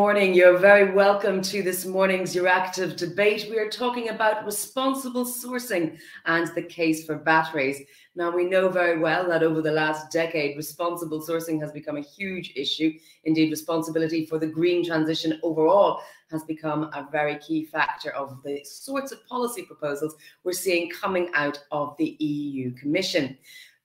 Good morning. You're very welcome to this morning's Euractiv debate. We are talking about responsible sourcing and the case for batteries. Now, we know very well that over the last decade, responsible sourcing has become a huge issue. Indeed, responsibility for the green transition overall has become a very key factor of the sorts of policy proposals we're seeing coming out of the EU Commission.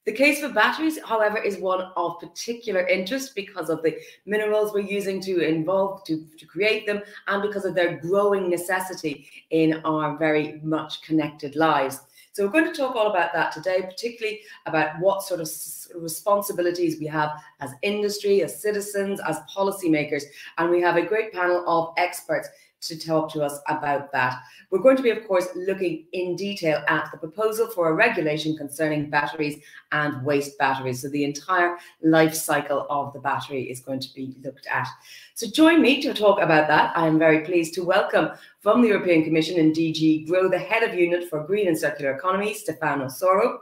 The case for batteries, however, is one of particular interest because of the minerals we're using to involve to, to create them and because of their growing necessity in our very much connected lives. So we're going to talk all about that today, particularly about what sort of responsibilities we have as industry, as citizens, as policymakers. And we have a great panel of experts to talk to us about that. We're going to be, of course, looking in detail at the proposal for a regulation concerning batteries and waste batteries. So the entire life cycle of the battery is going to be looked at. So join me to talk about that. I am very pleased to welcome from the European Commission and DG Grow the head of unit for green and circular economy, Stefano Soro.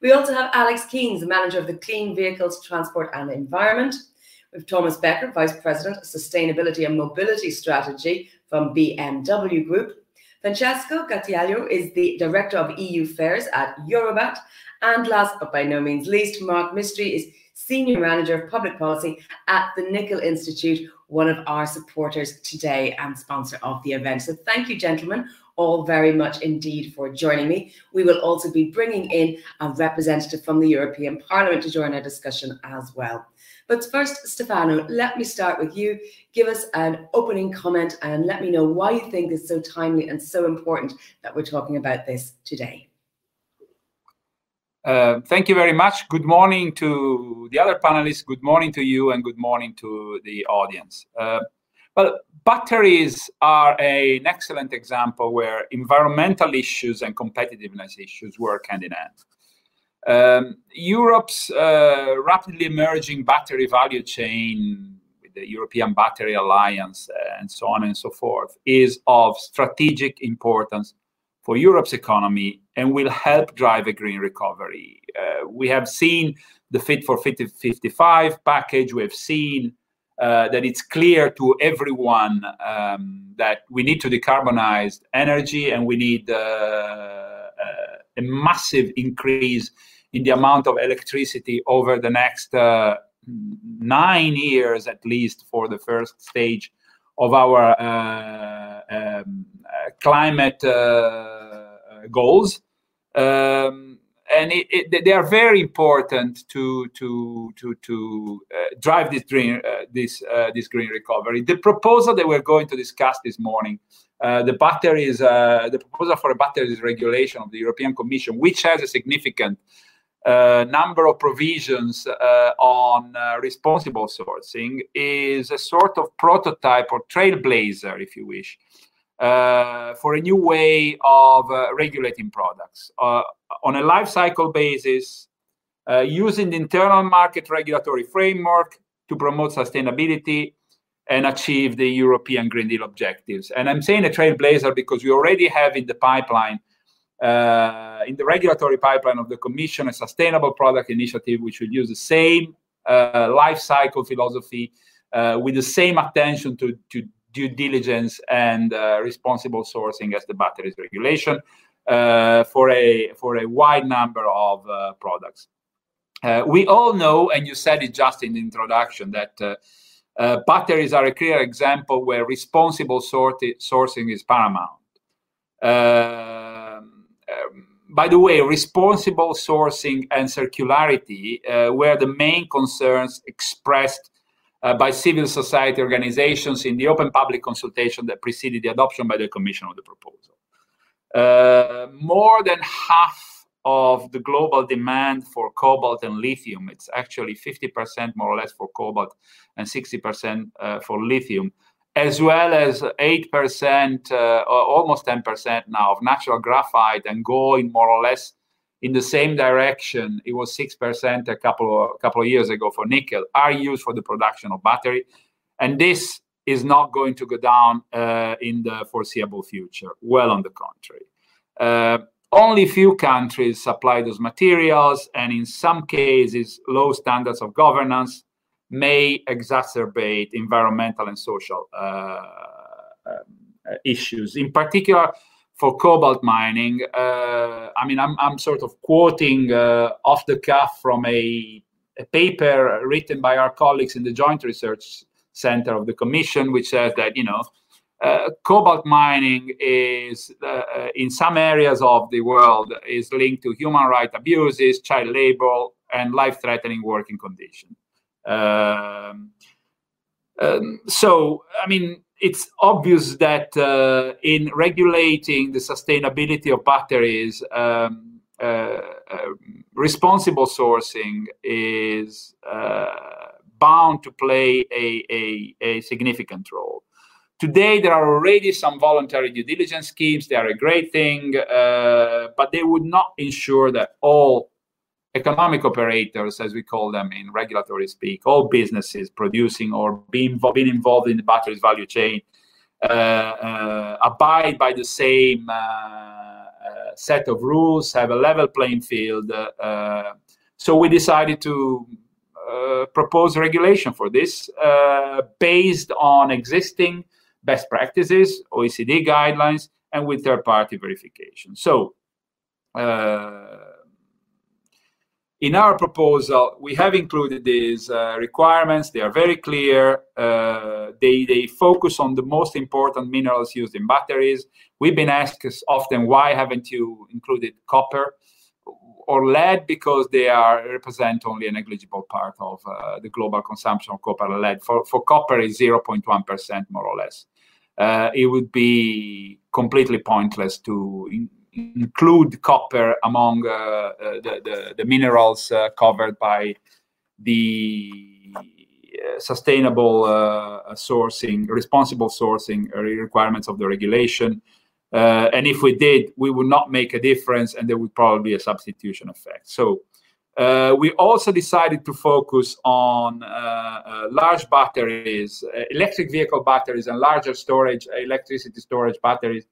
We also have Alex Keynes, the manager of the Clean Vehicles Transport and Environment. We have Thomas Becker, Vice President Sustainability and Mobility Strategy from BMW Group. Francesco Gattiglio is the Director of EU Affairs at Eurobat. And last but by no means least, Mark Mistry is Senior Manager of Public Policy at the Nickel Institute, one of our supporters today and sponsor of the event. So thank you, gentlemen, all very much indeed for joining me. We will also be bringing in a representative from the European Parliament to join our discussion as well. But first, Stefano, let me start with you. Give us an opening comment and let me know why you think it's so timely and so important that we're talking about this today. Uh, thank you very much. Good morning to the other panelists. Good morning to you, and good morning to the audience. Uh, well, batteries are a, an excellent example where environmental issues and competitiveness issues work hand in hand. Um, Europe's uh, rapidly emerging battery value chain, with the European Battery Alliance, uh, and so on and so forth, is of strategic importance for Europe's economy and will help drive a green recovery. Uh, we have seen the Fit for 50, 55 package. We have seen uh, that it's clear to everyone um, that we need to decarbonize energy and we need uh, a massive increase in the amount of electricity over the next uh, nine years at least for the first stage of our uh, um, uh, climate uh, goals. Um, and it, it, they are very important to to to to uh, drive this green uh, this uh, this green recovery. The proposal that we're going to discuss this morning, the batteries, the proposal for a batteries regulation of the European Commission, which has a significant uh, number of provisions uh, on uh, responsible sourcing is a sort of prototype or trailblazer, if you wish, uh, for a new way of uh, regulating products. Uh, on a life cycle basis, using the internal market regulatory framework to promote sustainability and achieve the European Green Deal objectives. And I'm saying a trailblazer because we already have in the pipeline uh, in the regulatory pipeline of the Commission a sustainable product initiative, which will use the same uh, life cycle philosophy uh, with the same attention to, to due diligence and uh, responsible sourcing as the batteries regulation uh, for a for a wide number of uh, products. we all know, and you said it just in the introduction, that batteries are a clear example where responsible sourcing is paramount. Um, by the way, responsible sourcing and circularity uh, were the main concerns expressed uh, by civil society organizations in the open public consultation that preceded the adoption by the Commission of the proposal. Uh, more than half of the global demand for cobalt and lithium, it's actually 50% more or less for cobalt and 60% uh, for lithium, as well as 8%, uh, almost 10% now of natural graphite and going more or less in the same direction. It was 6% a couple of, couple of years ago for nickel, are used for the production of battery. And this is not going to go down uh, in the foreseeable future. Well, on the contrary. Uh, only few countries supply those materials, and in some cases, low standards of governance may exacerbate environmental and social uh, um, issues. In particular, for cobalt mining, uh, I mean, I'm, I'm sort of quoting uh, off the cuff from a, a, paper written by our colleagues in the Joint Research Center of the Commission, which says that, you know, uh, cobalt mining is, uh, uh, in some areas of the world, is linked to human rights abuses, child labor, and life-threatening working conditions. Um, um, so, I mean, it's obvious that uh, in regulating the sustainability of batteries, um, uh, uh, responsible sourcing is bound to play a, a, a, significant role. Today, there are already some voluntary due diligence schemes. They are a great thing, uh, but they would not ensure that all economic operators, as we call them in regulatory speak, all businesses producing or being, being involved in the batteries value chain, uh, uh, abide by the same uh, uh, set of rules, have a level playing field. Uh, so we decided to propose regulation for this based on existing best practices, OECD guidelines, and with third-party verification. So in our proposal, we have included these uh, requirements. They are very clear. Uh, they, they focus on the most important minerals used in batteries. We've been asked often, why haven't you included copper or lead? Because they are represent only a negligible part of uh, the global consumption of copper and lead. For, for copper, is 0.1% more or less. Uh, it would be completely pointless to in, include copper among uh, uh, the, the, the, minerals uh, covered by the sustainable sourcing, responsible sourcing requirements of the regulation. Uh, and if we did, we would not make a difference, and there would probably be a substitution effect. So uh, we also decided to focus on uh, large batteries, electric vehicle batteries, and larger storage, electricity storage batteries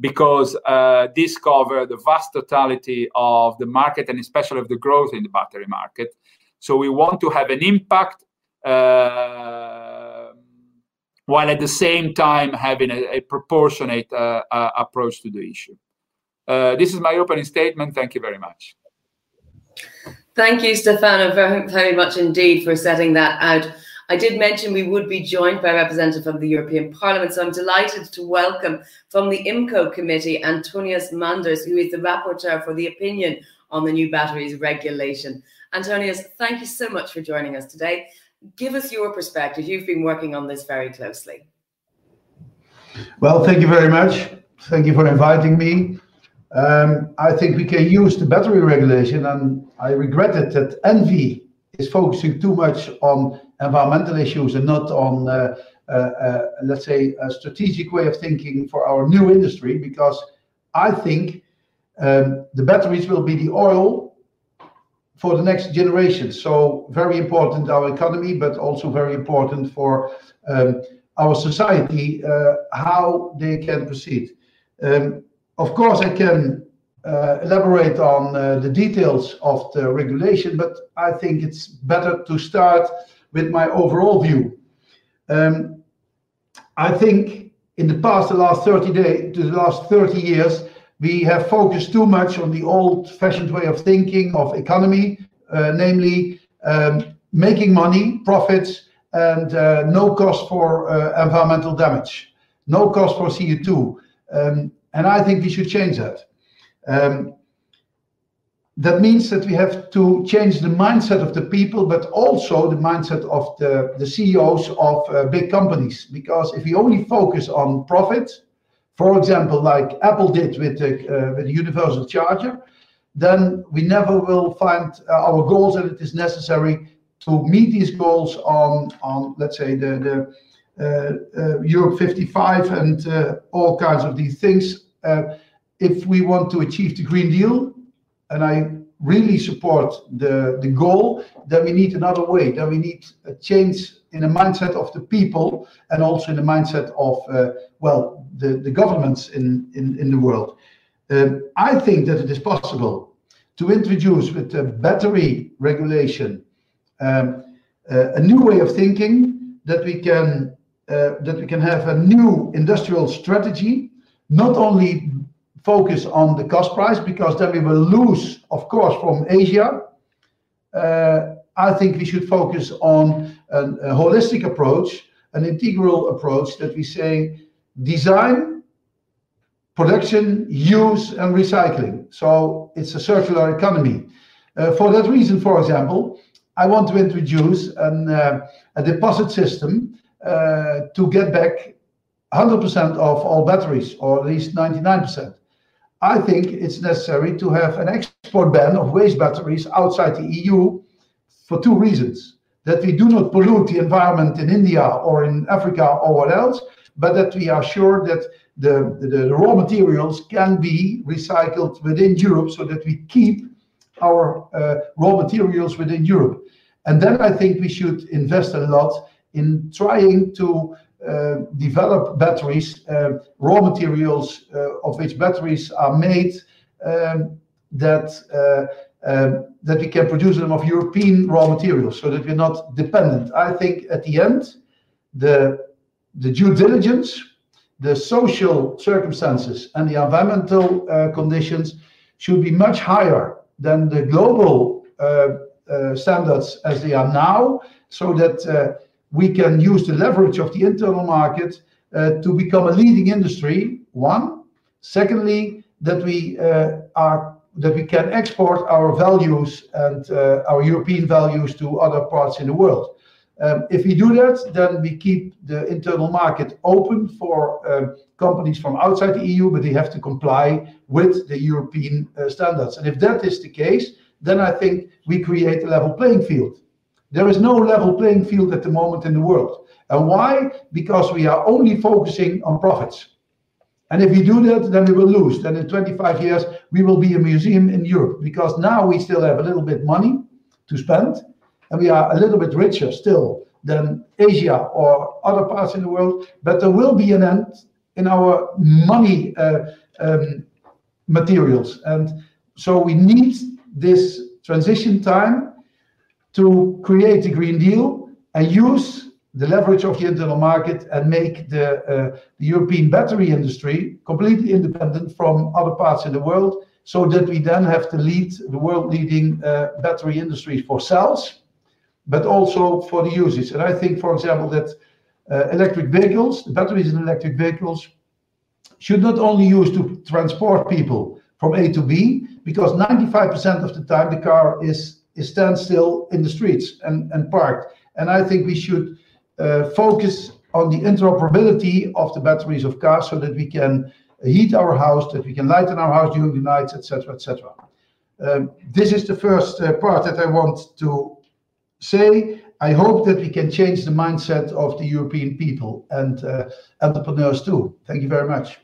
because uh, this covers the vast totality of the market and especially of the growth in the battery market. So we want to have an impact uh, while at the same time having a, a proportionate uh, uh approach to the issue. Uh, this is my opening statement. Thank you very much. Thank you, Stefano, very, very much indeed for setting that out. I did mention we would be joined by a representative of the European Parliament, so I'm delighted to welcome from the IMCO committee Antonius Manders, who is the rapporteur for the opinion on the new batteries regulation. Antonius, thank you so much for joining us today. Give us your perspective. You've been working on this very closely. Well, thank you very much. Thank you for inviting me. Um, I think we can use the battery regulation, and I regret it that ENVI is focusing too much on environmental issues and not on, uh, uh, uh, let's say, a strategic way of thinking for our new industry, because I think um, the batteries will be the oil for the next generation. So very important our economy, but also very important for um, our society, uh, how they can proceed. Um, of course, I can uh, elaborate on uh, the details of the regulation, but I think it's better to start with my overall view. Um, I think in the past, the last 30 days, the last 30 years, we have focused too much on the old-fashioned way of thinking of economy, uh, namely um, making money, profits, and uh, no cost for uh, environmental damage, no cost for CO2. Um, and I think we should change that. Um, that means that we have to change the mindset of the people, but also the mindset of the, the CEOs of uh, big companies. Because if we only focus on profit, for example, like Apple did with the, uh, with the universal charger, then we never will find uh, our goals and it is necessary to meet these goals on, on let's say, the, the uh, Europe 55 and all kinds of these things. if we want to achieve the Green Deal, and I really support the, the goal, then we need another way. Then we need a change in the mindset of the people and also in the mindset of, uh, well, the, the governments in, in, in the world. Um, I think that it is possible to introduce with the battery regulation um, uh, a new way of thinking, that we can uh, that we can have a new industrial strategy, not only focus on the cost price, because then we will lose, of course, from Asia. Uh, I think we should focus on an, a holistic approach, an integral approach that we say design, production, use, and recycling. So it's a circular economy. Uh, for that reason, for example, I want to introduce an, uh, a deposit system uh, to get back 100% of all batteries, or at least 99%. I think it's necessary to have an export ban of waste batteries outside the EU for two reasons. That we do not pollute the environment in India or in Africa or what else, but that we are sure that the, the, the raw materials can be recycled within Europe so that we keep our uh, raw materials within Europe. And then I think we should invest a lot in trying to uh, develop batteries, uh, raw materials uh, of which batteries are made, um, that um, Um, that we can produce them of European raw materials so that we're not dependent. I think at the end, the due diligence, the social circumstances, and the environmental uh, conditions should be much higher than the global uh, uh, standards as they are now, so that we can use the leverage of the internal market uh, to become a leading industry, one. Secondly, that we uh, are that we can export our values and uh, our European values to other parts in the world. Um, if we do that, then we keep the internal market open for um, companies from outside the EU, but they have to comply with the European standards. And if that is the case, then I think we create a level playing field. There is no level playing field at the moment in the world. And why? Because we are only focusing on profits. And if we do that, then we will lose. Then in 25 years, we will be a museum in Europe because now we still have a little bit money to spend and we are a little bit richer still than Asia or other parts in the world. But there will be an end in our money uh, um, materials. And so we need this transition time to create a Green Deal and use the leverage of the internal market and make the, uh, the European battery industry completely independent from other parts in the world so that we then have to lead the world leading uh, battery industry for cells, but also for the. And I think, for example, that uh, electric vehicles, the batteries in electric vehicles, should not only use to transport people from A to B, because 95% of the time the car is is stand still in the streets and, parked. And I think we should focus on the interoperability of the batteries of cars so that we can heat our house, that we can light in our house during the nights, etc., etc. Um, this is the first uh, part that I want to say. I hope that we can change the mindset of the European people and uh, entrepreneurs too. Thank you very much.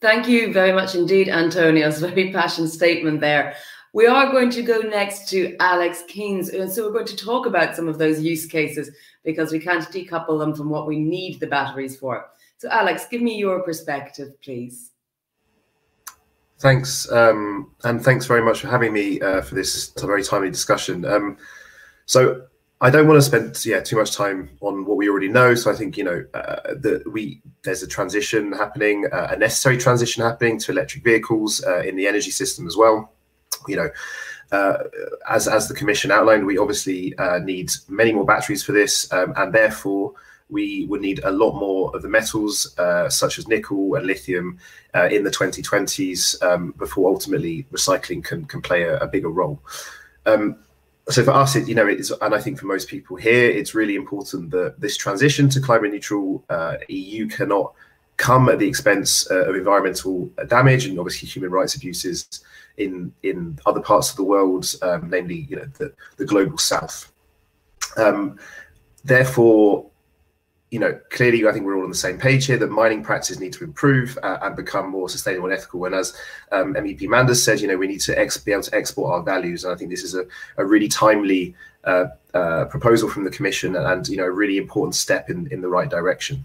Thank you very much indeed, Antonio. It's a very passionate statement there. We are going to go next to Alex Keynes. And so we're going to talk about some of those use cases because we can't decouple them from what we need the batteries for. So, Alex, give me your perspective, please. Thanks. Um, and thanks very much for having me uh, for this very timely discussion. Um, so, I don't want to spend yeah too much time on what we already know. So I think you know uh, that we there's a transition happening, uh, a necessary transition happening to electric vehicles uh, in the energy system as well you know, uh, as as the commission outlined, we obviously uh, need many more batteries for this, um, and therefore we would need a lot more of the metals uh, such as nickel and lithium uh, in the 2020s um, before ultimately recycling can can play a, a bigger role. Um, so for us, it, you know, it's, and I think for most people here, it's really important that this transition to climate neutral uh, EU cannot come at the expense uh, of environmental damage and obviously human rights abuses in in other parts of the world, um, namely you know the, the global south. Um, therefore, you know clearly I think we're all on the same page here that mining practices need to improve uh, and become more sustainable and ethical. And as um, MEP Manders said, you know we need to ex- be able to export our values, and I think this is a, a really timely uh, uh, proposal from the Commission and you know a really important step in in the right direction.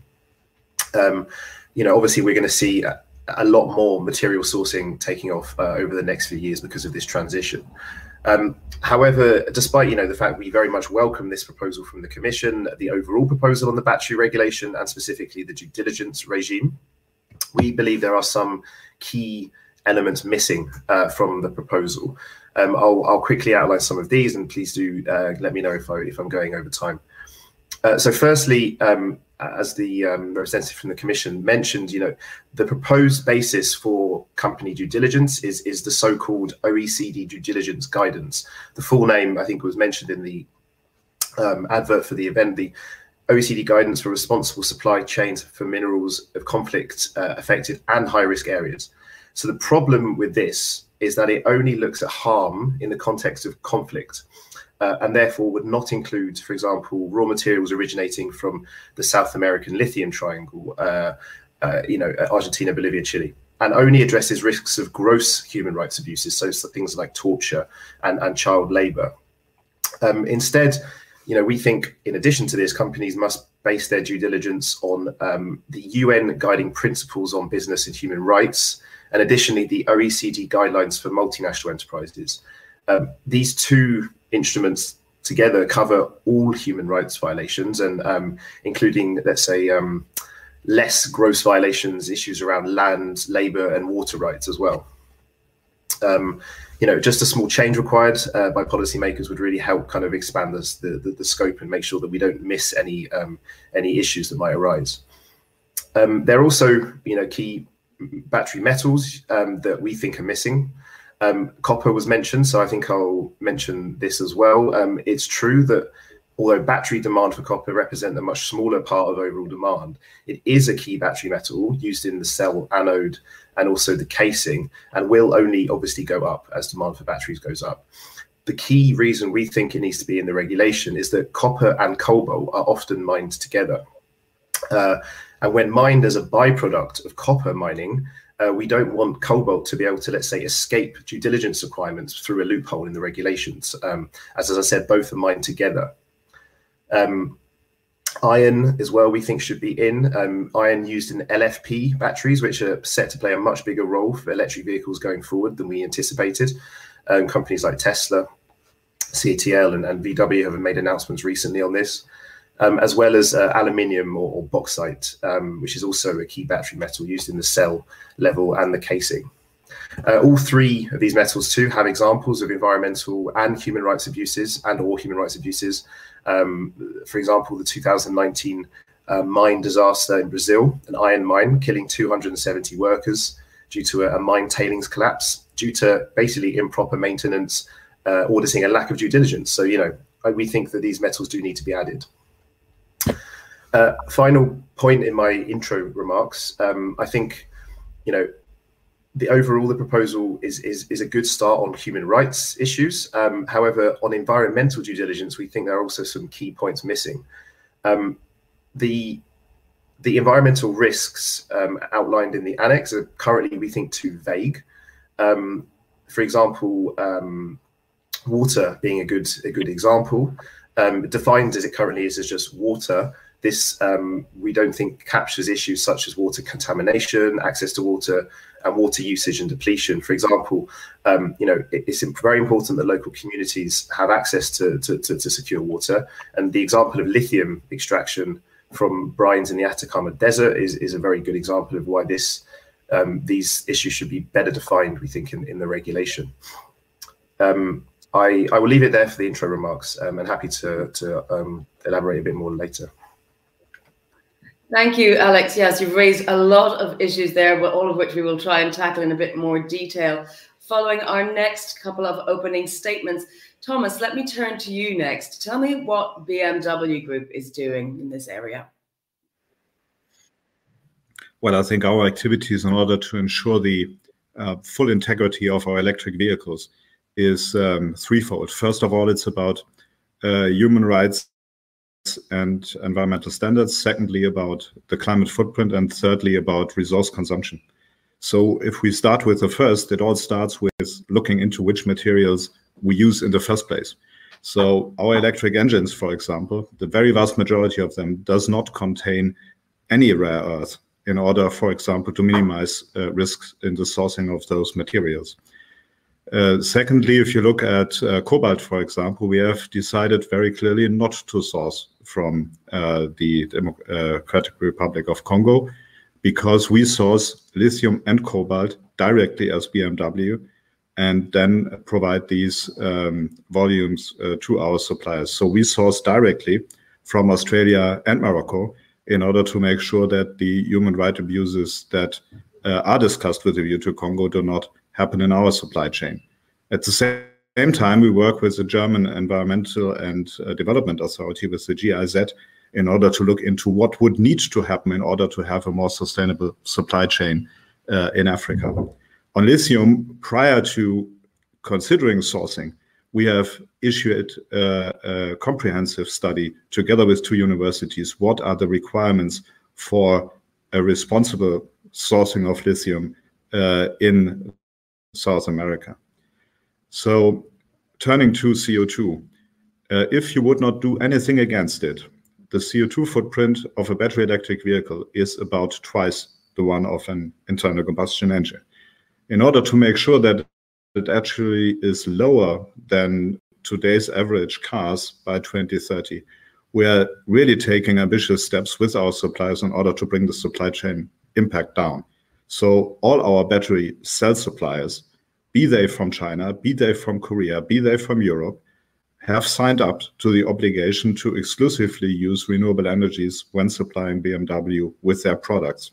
Um, you know, obviously, we're going to see a lot more material sourcing taking off uh, over the next few years because of this transition. Um, however, despite you know the fact we very much welcome this proposal from the Commission, the overall proposal on the battery regulation and specifically the due diligence regime, we believe there are some key elements missing uh, from the proposal. Um, I'll, I'll, quickly outline some of these, and please do uh, let me know if, I, if I'm going over time. Uh, so, firstly, um, as the um, representative from the Commission mentioned, you know, the proposed basis for company due diligence is is the so-called OECD due diligence guidance. The full name, I think, was mentioned in the um, advert for the event. The OECD guidance for responsible supply chains for minerals of conflict uh, affected and high risk areas. So the problem with this is that it only looks at harm in the context of conflict uh, and therefore would not include, for example, raw materials originating from the South American lithium triangle, uh, uh, you know, Argentina, Bolivia, Chile, and only addresses risks of gross human rights abuses, so things like torture and, and child labor. Um, instead, you know, we think in addition to this, companies must base their due diligence on um, the UN guiding principles on business and human rights, and additionally the OECD guidelines for multinational enterprises. Um, these two instruments together cover all human rights violations, and um, including, let's say, um, less gross violations, issues around land, labour, and water rights as well. Um, you know, just a small change required uh, by policymakers would really help kind of expand this, the, the, the scope and make sure that we don't miss any um, any issues that might arise. Um, there are also, you know, key battery metals um, that we think are missing. Um, copper was mentioned, so I think I'll mention this as well. Um, it's true that although battery demand for copper represent a much smaller part of overall demand, it is a key battery metal used in the cell anode and also the casing, and will only obviously go up as demand for batteries goes up. The key reason we think it needs to be in the regulation is that copper and cobalt are often mined together. Uh, and when mined as a byproduct of copper mining, uh, we don't want cobalt to be able to, let's say, escape due diligence requirements through a loophole in the regulations. Um, as, as I said, both are mined together. Um, iron as well, we think should be in. Um, iron used in LFP batteries, which are set to play a much bigger role for electric vehicles going forward than we anticipated. Um, companies like Tesla, CATL, and, and VW have made announcements recently on this um, as well as uh, aluminium or, or bauxite, um, which is also a key battery metal used in the cell level and the casing. Uh, all three of these metals too have examples of environmental and human rights abuses and or human rights abuses. Um, for example, the 2019 uh, mine disaster in Brazil, an iron mine killing 270 workers due to a, a mine tailings collapse due to basically improper maintenance, uh, auditing, and lack of due diligence. So, you know, we think that these metals do need to be added. Uh, final point in my intro remarks. Um, I think, you know, the overall the proposal is is is a good start on human rights issues. Um, however, on environmental due diligence, we think there are also some key points missing. Um, the the environmental risks um, outlined in the annex are currently, we think, too vague. Um, for example, um, water being a good a good example, um, defined as it currently is as just water this um, we don't think captures issues such as water contamination, access to water, and water usage and depletion. For example, um, you know it, it's very important that local communities have access to, to, to, to, secure water. And the example of lithium extraction from brines in the Atacama Desert is, is a very good example of why this um, these issues should be better defined. We think in, in the regulation. Um, I, I will leave it there for the intro remarks um, and happy to, to um, elaborate a bit more later. Thank you, Alex. Yes, you've raised a lot of issues there, but all of which we will try and tackle in a bit more detail following our next couple of opening statements. Thomas, let me turn to you next. Tell me what BMW Group is doing in this area. Well, I think our activities in order to ensure the uh, full integrity of our electric vehicles is um, threefold. First of all, it's about uh, human rights and environmental standards, secondly, about the climate footprint, and thirdly, about resource consumption. So, if we start with the first, it all starts with looking into which materials we use in the first place. So, our electric engines, for example, the very vast majority of them does not contain any rare earth in order, for example, to minimize uh, risks in the sourcing of those materials. Uh, secondly, if you look at uh, cobalt, for example, we have decided very clearly not to source from uh, the Democratic Republic of Congo because we source lithium and cobalt directly as BMW and then provide these um, volumes uh, to our suppliers. So we source directly from Australia and Morocco in order to make sure that the human right abuses that uh, are discussed with the view to Congo do not happen in our supply chain. At the same time, we work with the German Environmental and uh, Development Authority, with the GIZ, in order to look into what would need to happen in order to have a more sustainable supply chain uh, in Africa. On lithium, prior to considering sourcing, we have issued a, comprehensive study together with two universities. What are the requirements for a responsible sourcing of lithium uh, in South America? So, turning to CO2, uh, if you would not do anything against it, the CO2 footprint of a battery electric vehicle is about twice the one of an internal combustion engine. In order to make sure that it actually is lower than today's average cars by 2030, we are really taking ambitious steps with our suppliers in order to bring the supply chain impact down. So all our battery cell suppliers, be they from China, be they from Korea, be they from Europe, have signed up to the obligation to exclusively use renewable energies when supplying BMW with their products.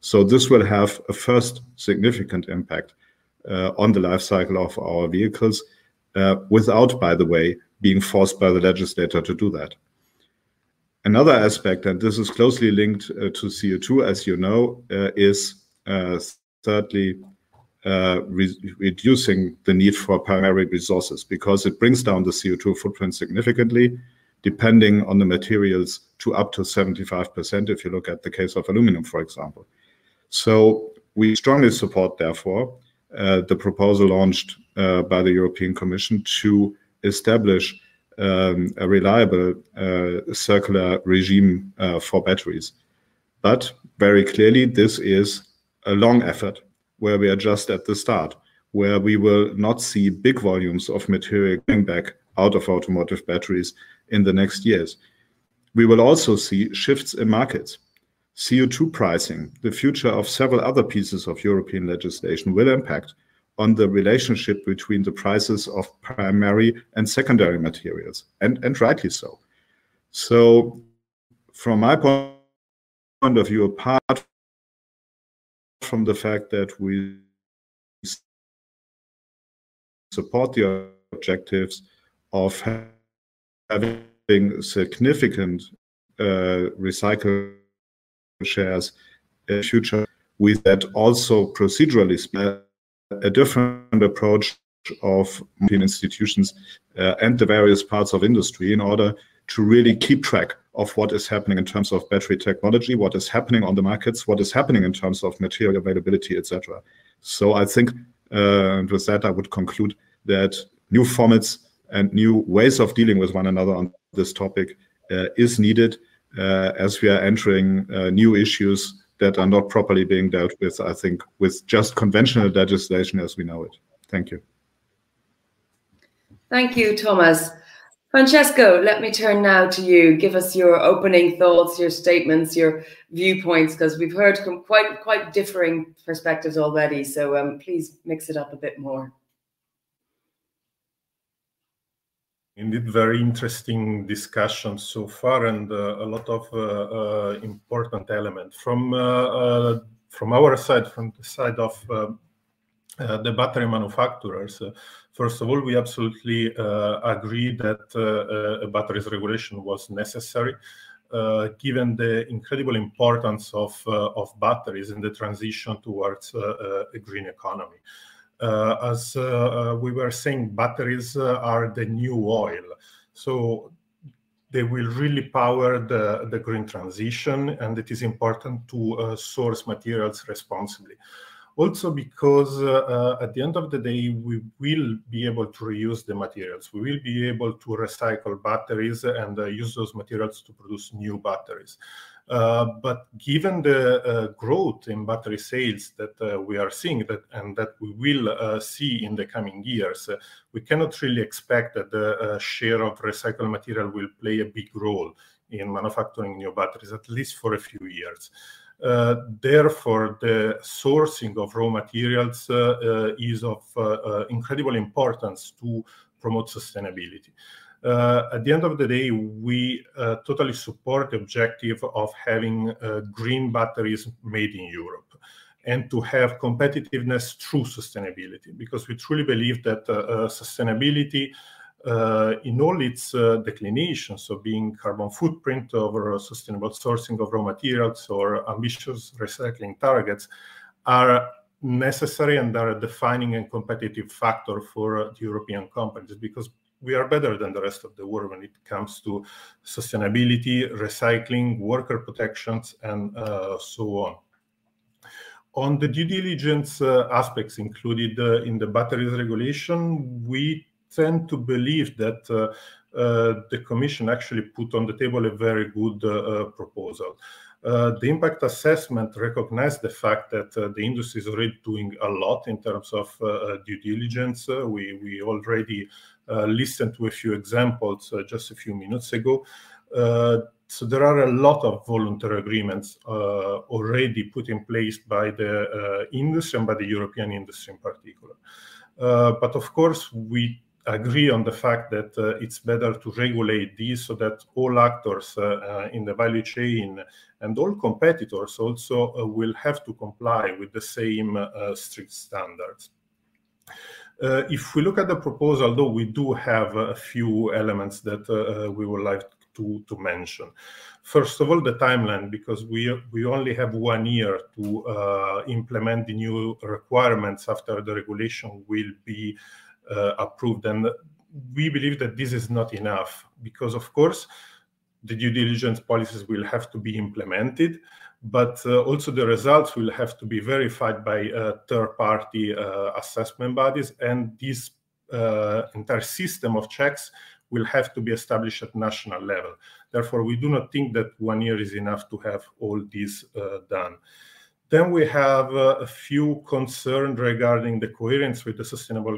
So this will have a first significant impact uh, on the life cycle of our vehicles uh, without, by the way, being forced by the legislator to do that. Another aspect, and this is closely linked uh, to CO2, as you know, uh, is uh, thirdly uh, re reducing the need for primary resources because it brings down the CO2 footprint significantly, depending on the materials to up to 75% if you look at the case of aluminum, for example. So we strongly support, therefore, uh, the proposal launched uh, by the European Commission to establish um, a reliable uh, circular regime uh, for batteries. But very clearly, this is a long effort where we are just at the start, where we will not see big volumes of material coming back out of automotive batteries in the next years. We will also see shifts in markets. CO2 pricing, the future of several other pieces of European legislation will impact on the relationship between the prices of primary and secondary materials, and, and rightly so. So, from my point of view, apart from the fact that we support the objectives of having significant uh, recycle shares in future, with that also procedurally a different approach of institutions uh, and the various parts of industry in order to really keep track of what is happening in terms of battery technology, what is happening on the markets, what is happening in terms of material availability, etc. So I think, uh, with that, I would conclude that new formats and new ways of dealing with one another on this topic uh, is needed uh, as we are entering uh, new issues that are not properly being dealt with, I think, with just conventional legislation as we know it. Thank you. Thank you, Thomas. Francesco, let me turn now to you. Give us your opening thoughts, your statements, your viewpoints, because we've heard quite quite differing perspectives already. So um, please mix it up a bit more. Indeed, very interesting discussion so far, and uh, a lot of uh, uh, important elements from uh, uh, from our side, from the side of uh, the battery manufacturers. First of all, we absolutely agree that a batteries regulation was necessary. given the incredible importance of of batteries in the transition towards a green economy. Uh, as uh, uh, we were saying, batteries are the new oil. So they will really power the, the green transition, and it is important to uh, source materials responsibly. Also, because uh, at the end of the day, we will be able to reuse the materials. We will be able to recycle batteries and uh, use those materials to produce new batteries. Uh, but given the uh, growth in battery sales that uh, we are seeing that and that we will uh, see in the coming years, we cannot really expect that the share of recycled material will play a big role in manufacturing new batteries, at least for a few years. Therefore, the sourcing of raw materials is of incredible importance to promote sustainability. Uh, at the end of the day, we uh, totally support the objective of having uh, green batteries made in Europe and to have competitiveness through sustainability, because we truly believe that uh, uh, sustainability uh, in all its declinations, so being carbon footprint over sustainable sourcing of raw materials or ambitious recycling targets, are necessary and are a defining and competitive factor for the European companies because we are better than the rest of the world when it comes to sustainability, recycling, worker protections, and uh, so on. On the due diligence uh, aspects included uh, in the batteries regulation, we tend to believe that uh, uh, the Commission actually put on the table a very good uh, proposal. Uh, the impact assessment recognized the fact that uh, the industry is already doing a lot in terms of uh, due diligence. we, we already listened to a few examples just a few minutes ago. So there are a lot of voluntary agreements already put in place by the industry and by the European industry in particular. but of course, we agree on the fact that uh, it's better to regulate these so that all actors uh, in the value chain and all competitors also uh, will have to comply with the same strict standards. Uh, if we look at the proposal, though, we do have a few elements that uh, we would like to, to mention. First of all, the timeline, because we, we only have one year to uh, implement the new requirements after the regulation will be uh, approved. And we believe that this is not enough because, of course, the due diligence policies will have to be implemented but uh, also the results will have to be verified by uh, third-party uh, assessment bodies, and this uh, entire system of checks will have to be established at national level. Therefore, we do not think that one year is enough to have all this uh, done. Then we have uh, a few concerns regarding the coherence with the sustainable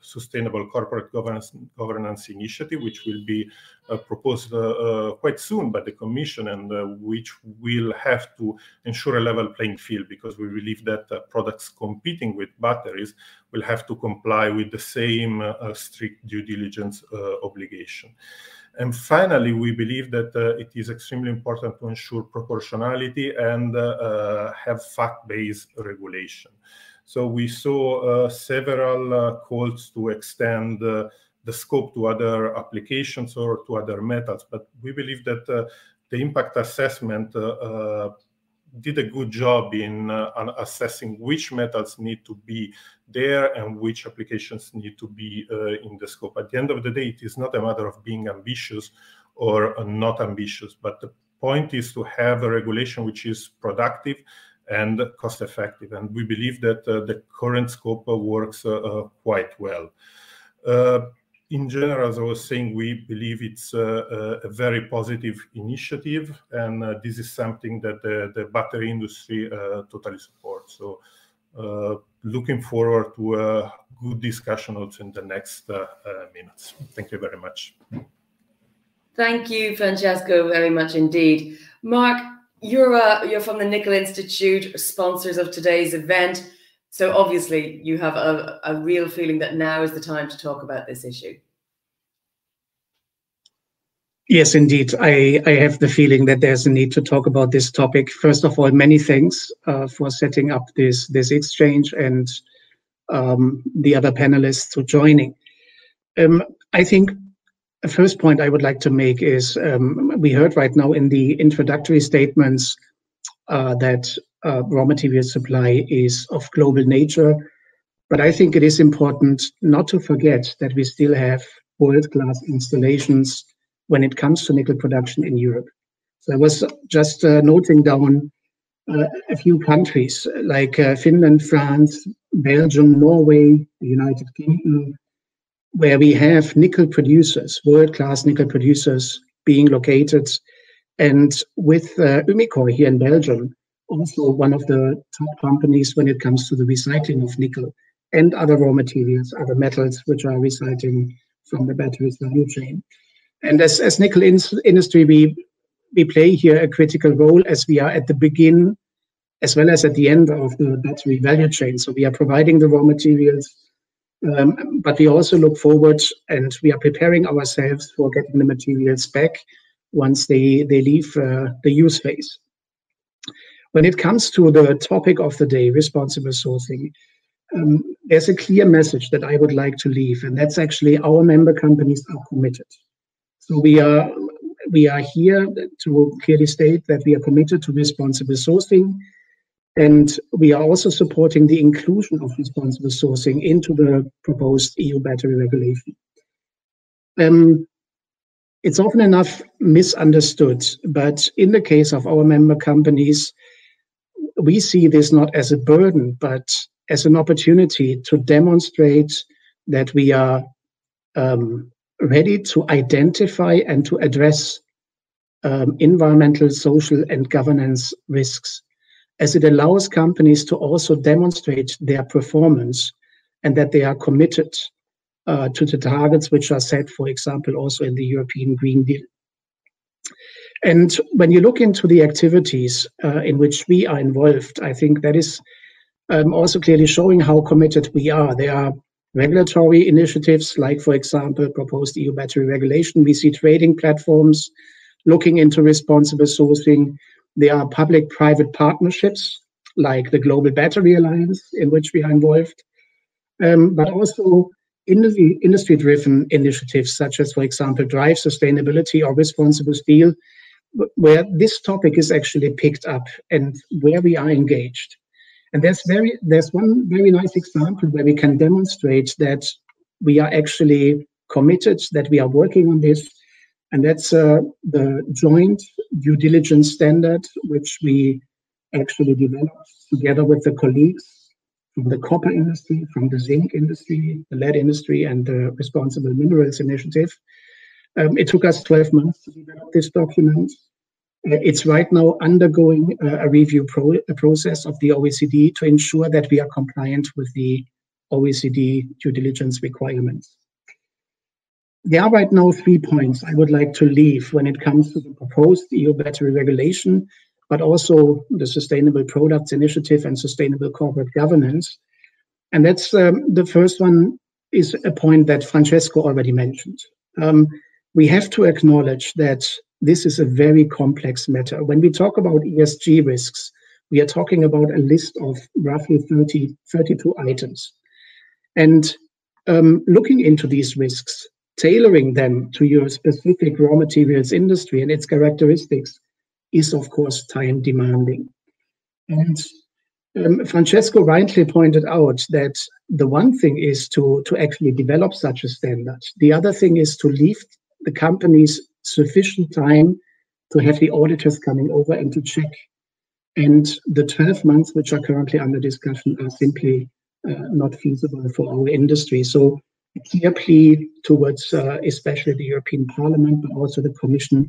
sustainable corporate governance governance initiative, which will be uh, proposed uh, quite soon by the Commission, and which will have to ensure a level playing field because we believe that products competing with batteries will have to comply with the same strict due diligence obligation. And finally, we believe that uh, it is extremely important to ensure proportionality and uh, uh have fact-based regulation. So we saw uh, several uh, calls to extend uh, the scope to other applications or to other methods, but we believe that the impact assessment did a good job in uh, assessing which metals need to be there and which applications need to be uh, in the scope. At the end of the day, it is not a matter of being ambitious or uh, not ambitious, but the point is to have a regulation which is productive and cost effective. And we believe that uh, the current scope works uh, uh, quite well in general, as I was saying, we believe it's a, a very positive initiative, and uh, this is something that the, the battery industry uh, totally supports. So, uh, looking forward to a good discussion also in the next uh, uh, minutes. Thank you very much. Thank you, Francesco, very much indeed. Mark, you're uh, you're from the Nickel Institute, sponsors of today's event. So obviously, you have a, a real feeling that now is the time to talk about this issue. Yes, indeed. I, I have the feeling that there's a need to talk about this topic. First of all, many thanks uh, for setting up this this exchange and um, the other panelists for joining. Um, I think the first point I would like to make is um, we heard right now in the introductory statements uh, that uh, raw material supply is of global nature. But I think it is important not to forget that we still have world-class installations when it comes to nickel production in Europe. So I was just uh, noting down uh, a few countries like uh, Finland, France, Belgium, Norway, the United Kingdom, where we have nickel producers, world-class nickel producers being located And with uh, Umicore here in Belgium, also one of the top companies when it comes to the recycling of nickel and other raw materials, other metals which are recycling from the batteries value chain. And as, as nickel in industry, we, we play here a critical role as we are at the begin as well as at the end of the battery value chain. So we are providing the raw materials, um, but we also look forward and we are preparing ourselves for getting the materials back once they, they leave uh, the use phase. When it comes to the topic of the day, responsible sourcing, um, there's a clear message that I would like to leave, and that's actually our member companies are committed. So we are we are here to clearly state that we are committed to responsible sourcing, and we are also supporting the inclusion of responsible sourcing into the proposed EU battery regulation. Um, it's often enough misunderstood, but in the case of our member companies, we see this not as a burden, but as an opportunity to demonstrate that we are um, ready to identify and to address um, environmental, social, and governance risks, as it allows companies to also demonstrate their performance and that they are committed uh, to the targets which are set, for example, also in the European Green Deal. And when you look into the activities uh, in which we are involved, I think that is um, also clearly showing how committed we are. There are regulatory initiatives, like, for example, proposed EU battery regulation. We see trading platforms looking into responsible sourcing. There are public private partnerships, like the Global Battery Alliance, in which we are involved, um, but also industry driven initiatives, such as, for example, Drive Sustainability or Responsible Steel, where this topic is actually picked up and where we are engaged. And there's very there's one very nice example where we can demonstrate that we are actually committed, that we are working on this, and that's uh, the joint due diligence standard, which we actually developed together with the colleagues from the copper industry, from the zinc industry, the lead industry, and the Responsible Minerals Initiative. Um, it took us 12 months to develop this document. Uh, it's right now undergoing uh, a review pro a process of the OECD to ensure that we are compliant with the OECD due diligence requirements. There are right now three points I would like to leave when it comes to the proposed EU battery regulation, but also the Sustainable Products Initiative and Sustainable Corporate Governance. And that's um, the first one is a point that Francesco already mentioned. Um, we have to acknowledge that this is a very complex matter. When we talk about ESG risks, we are talking about a list of roughly 30, 32 items. And um, looking into these risks, tailoring them to your specific raw materials industry and its characteristics is, of course, time demanding. And um, Francesco rightly pointed out that the one thing is to, to actually develop such a standard. The other thing is to leave the companies sufficient time to have the auditors coming over and to check. And the 12 months which are currently under discussion are simply uh, not feasible for our industry. So a clear plea towards uh, especially the European Parliament, but also the Commission,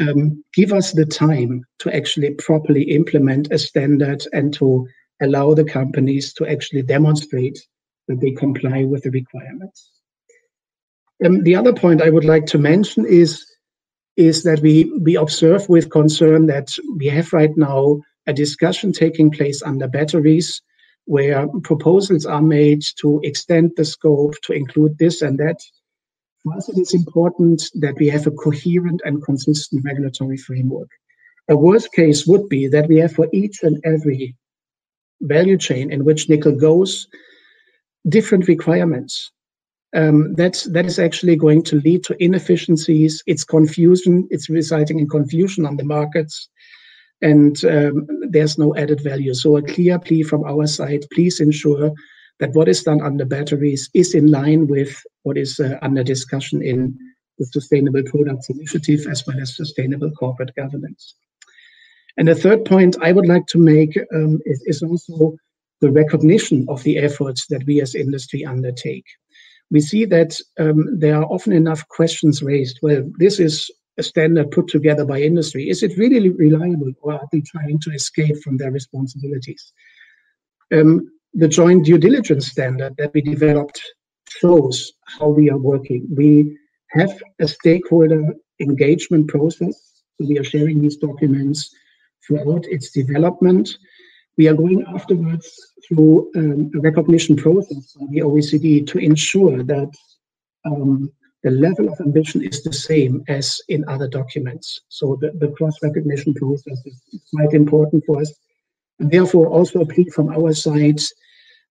um, give us the time to actually properly implement a standard and to allow the companies to actually demonstrate that they comply with the requirements. Um, the other point I would like to mention is is that we we observe with concern that we have right now a discussion taking place under batteries where proposals are made to extend the scope to include this and that. For us, it is important that we have a coherent and consistent regulatory framework. A worst case would be that we have for each and every value chain in which nickel goes different requirements um, that that is actually going to lead to inefficiencies. It's confusion. It's resulting in confusion on the markets, and um, there's no added value. So a clear plea from our side: please ensure that what is done under batteries is in line with what is uh, under discussion in the Sustainable Products Initiative as well as sustainable corporate governance. And the third point I would like to make um, is, is also the recognition of the efforts that we as industry undertake we see that um, there are often enough questions raised. Well, this is a standard put together by industry, is it really reliable or are they trying to escape from their responsibilities? Um, the joint due diligence standard that we developed shows how we are working. We have a stakeholder engagement process. So we are sharing these documents throughout its development. We are going afterwards through um, a recognition process on the OECD to ensure that um, the level of ambition is the same as in other documents. So the, the cross-recognition process is quite important for us. And therefore, also a plea from our side,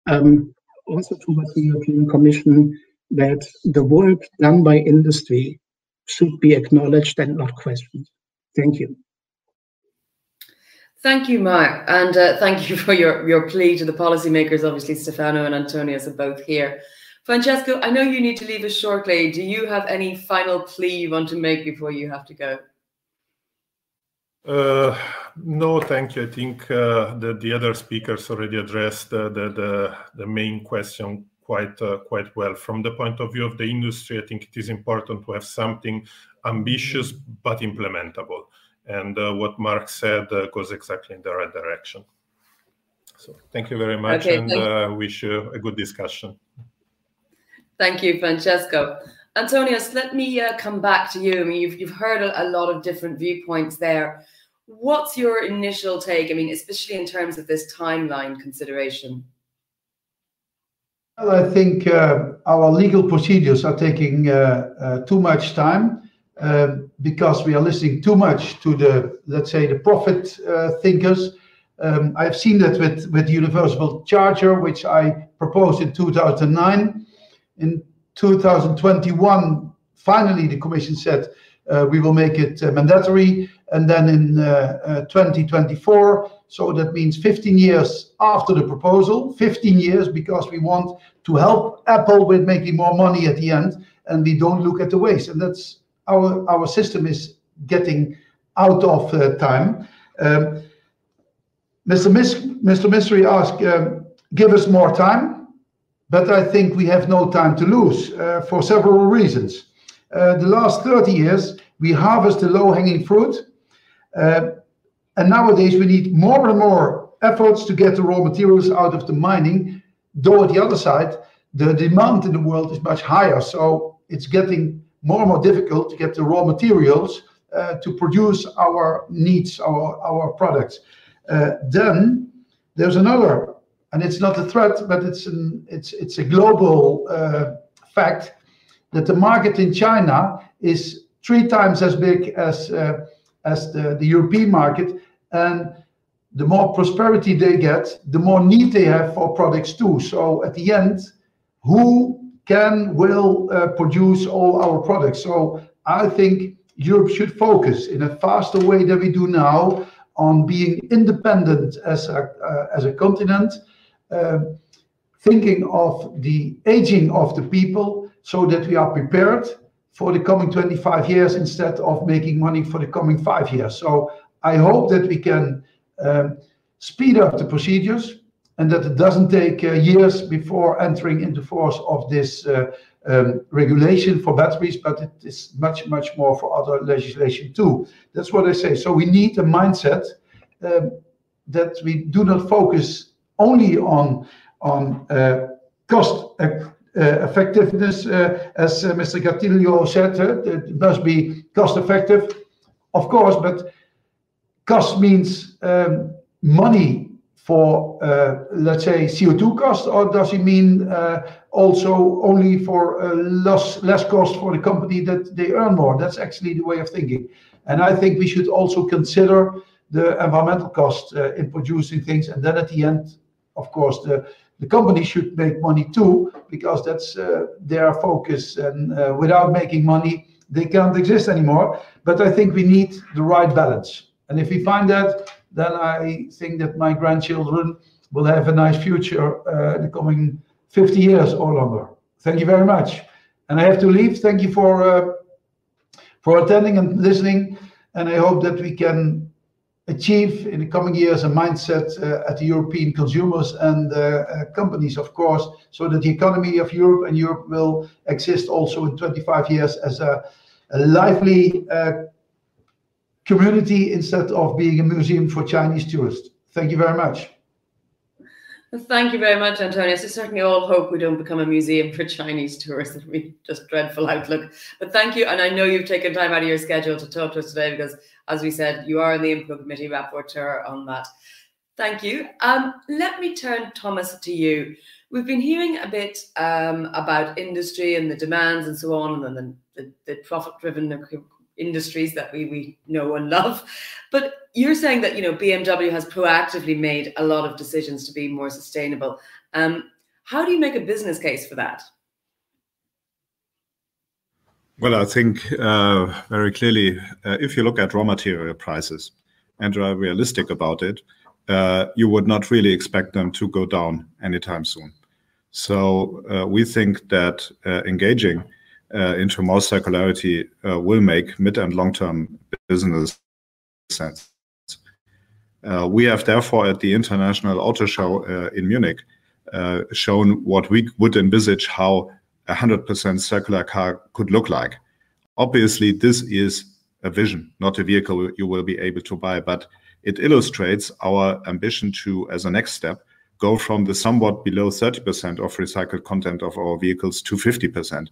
um, also towards the European Commission, that the work done by industry should be acknowledged and not questioned. Thank you. Thank you, Mark, and uh, thank you for your, your plea to the policymakers. Obviously, Stefano and Antonio are both here. Francesco, I know you need to leave us shortly. Do you have any final plea you want to make before you have to go? Uh, no, thank you. I think uh, the, the other speakers already addressed the, the, the, the main question quite uh, quite well. From the point of view of the industry, I think it is important to have something ambitious but implementable. And uh, what Mark said uh, goes exactly in the right direction. So thank you very much okay, and uh, wish you a good discussion. Thank you, Francesco. Antonios, let me uh, come back to you. I mean, you've, you've heard a, a, lot of different viewpoints there. What's your initial take? I mean, especially in terms of this timeline consideration. Well, I think uh, our legal procedures are taking uh, uh too much time uh, because we are listening too much to the, let's say, the profit uh, thinkers. Um, I've seen that with, with Universal Charger, which I proposed in 2009 in 2021, finally, the Commission said uh, we will make it uh, mandatory, and then in uh, 2024, so that means 15 years after the proposal, 15 years because we want to help Apple with making more money at the end, and we don't look at the waste. And that's our our system is getting out of uh, time. Um, Mr. Mis Mr. Mistry asked, um, give us more time. But I think we have no time to lose uh, for several reasons. Uh, the last 30 years, we harvest the low-hanging fruit. Uh, and nowadays, we need more and more efforts to get the raw materials out of the mining. Though at the other side, the demand in the world is much higher. So it's getting more and more difficult to get the raw materials uh, to produce our needs, our, our products. Uh, then there's another and it's not a threat, but it's an it's it's a global uh, fact that the market in China is three times as big as uh, as the, the European market, and the more prosperity they get, the more need they have for products too. So at the end, who can will uh, produce all our products? So I think Europe should focus in a faster way than we do now on being independent as a uh, as a continent um, thinking of the aging of the people so that we are prepared for the coming 25 years instead of making money for the coming five years. So I hope that we can um, speed up the procedures and that it doesn't take uh, years before entering into force of this uh, um, regulation for batteries, but it is much, much more for other legislation too. That's what I say. So we need a mindset um, that we do not focus only on on uh, cost uh, effectiveness, uh, as Mr. Gattiglio said, it must be cost effective, of course, but cost means um, money for, uh, let's say, CO2 cost, or does it mean uh, also only for uh, less, cost for the company that they earn more? That's actually the way of thinking. And I think we should also consider the environmental cost in producing things, and then at the end, of course, the company should make money too because that's their focus. And without making money, they can't exist anymore. But I think we need the right balance. And if we find that, then I think that my grandchildren will have a nice future uh, in the coming 50 years or longer. Thank you very much. And I have to leave. Thank you for uh, for attending and listening. And I hope that we can achieve in the coming years a mindset uh, at the European consumers and uh, uh, companies, of course, so that the economy of Europe and Europe will exist also in 25 years as a, a lively community instead of being a museum for Chinese tourists. Thank you very much. Thank you very much, Antonio. So certainly all hope we don't become a museum for Chinese tourists. It would be just dreadful outlook. But thank you. And I know you've taken time out of your schedule to talk to us today because, as we said, you are in the IMCO committee rapporteur on that. Thank you. Um, let me turn, Thomas, to you. We've been hearing a bit um, about industry and the demands and so on, and then the, the profit-driven industries that we, we know and love. But you're saying that you know BMW has proactively made a lot of decisions to be more sustainable. Um, how do you make a business case for that? Well, I think uh, very clearly, uh, if you look at raw material prices and are realistic about it, uh, you would not really expect them to go down anytime soon. So uh, we think that uh, engaging into more circularity uh, will make mid and long-term business sense. Uh, we have therefore at the International Auto Show uh, in Munich uh, shown what we would envisage how a 100% circular car could look like. Obviously, this is a vision, not a vehicle you will be able to buy, but it illustrates our ambition to, as a next step, go from the somewhat below 30% of recycled content of our vehicles to 50%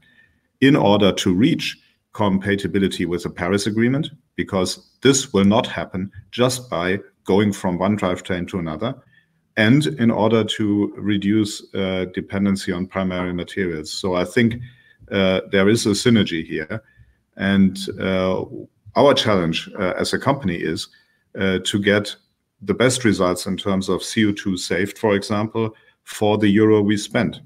in order to reach compatibility with the Paris Agreement, because this will not happen just by going from one drivetrain to another, and in order to reduce uh, dependency on primary materials. So I think uh, there is a synergy here. And uh, our challenge uh, as a company is uh, to get the best results in terms of CO2 saved, for example, for the euro we spend.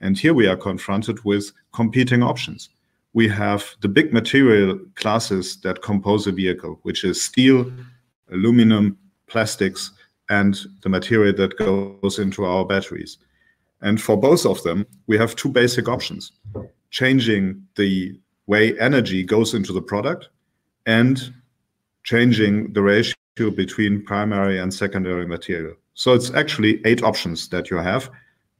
And here we are confronted with competing options. We have the big material classes that compose a vehicle, which is steel, aluminum, plastics, and the material that goes into our batteries. And for both of them, we have two basic options changing the way energy goes into the product and changing the ratio between primary and secondary material. So it's actually eight options that you have.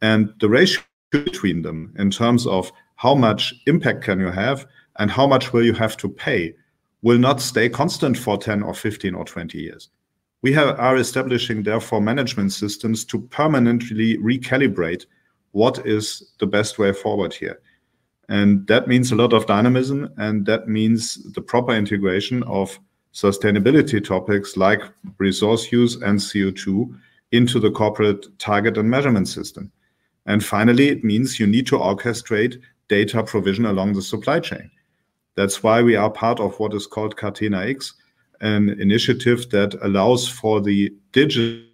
And the ratio between them in terms of how much impact can you have and how much will you have to pay will not stay constant for 10 or 15 or 20 years. We have, are establishing, therefore, management systems to permanently recalibrate what is the best way forward here. And that means a lot of dynamism, and that means the proper integration of sustainability topics like resource use and CO2 into the corporate target and measurement system. And finally, it means you need to orchestrate data provision along the supply chain. That's why we are part of what is called Catena X, an initiative that allows for the digital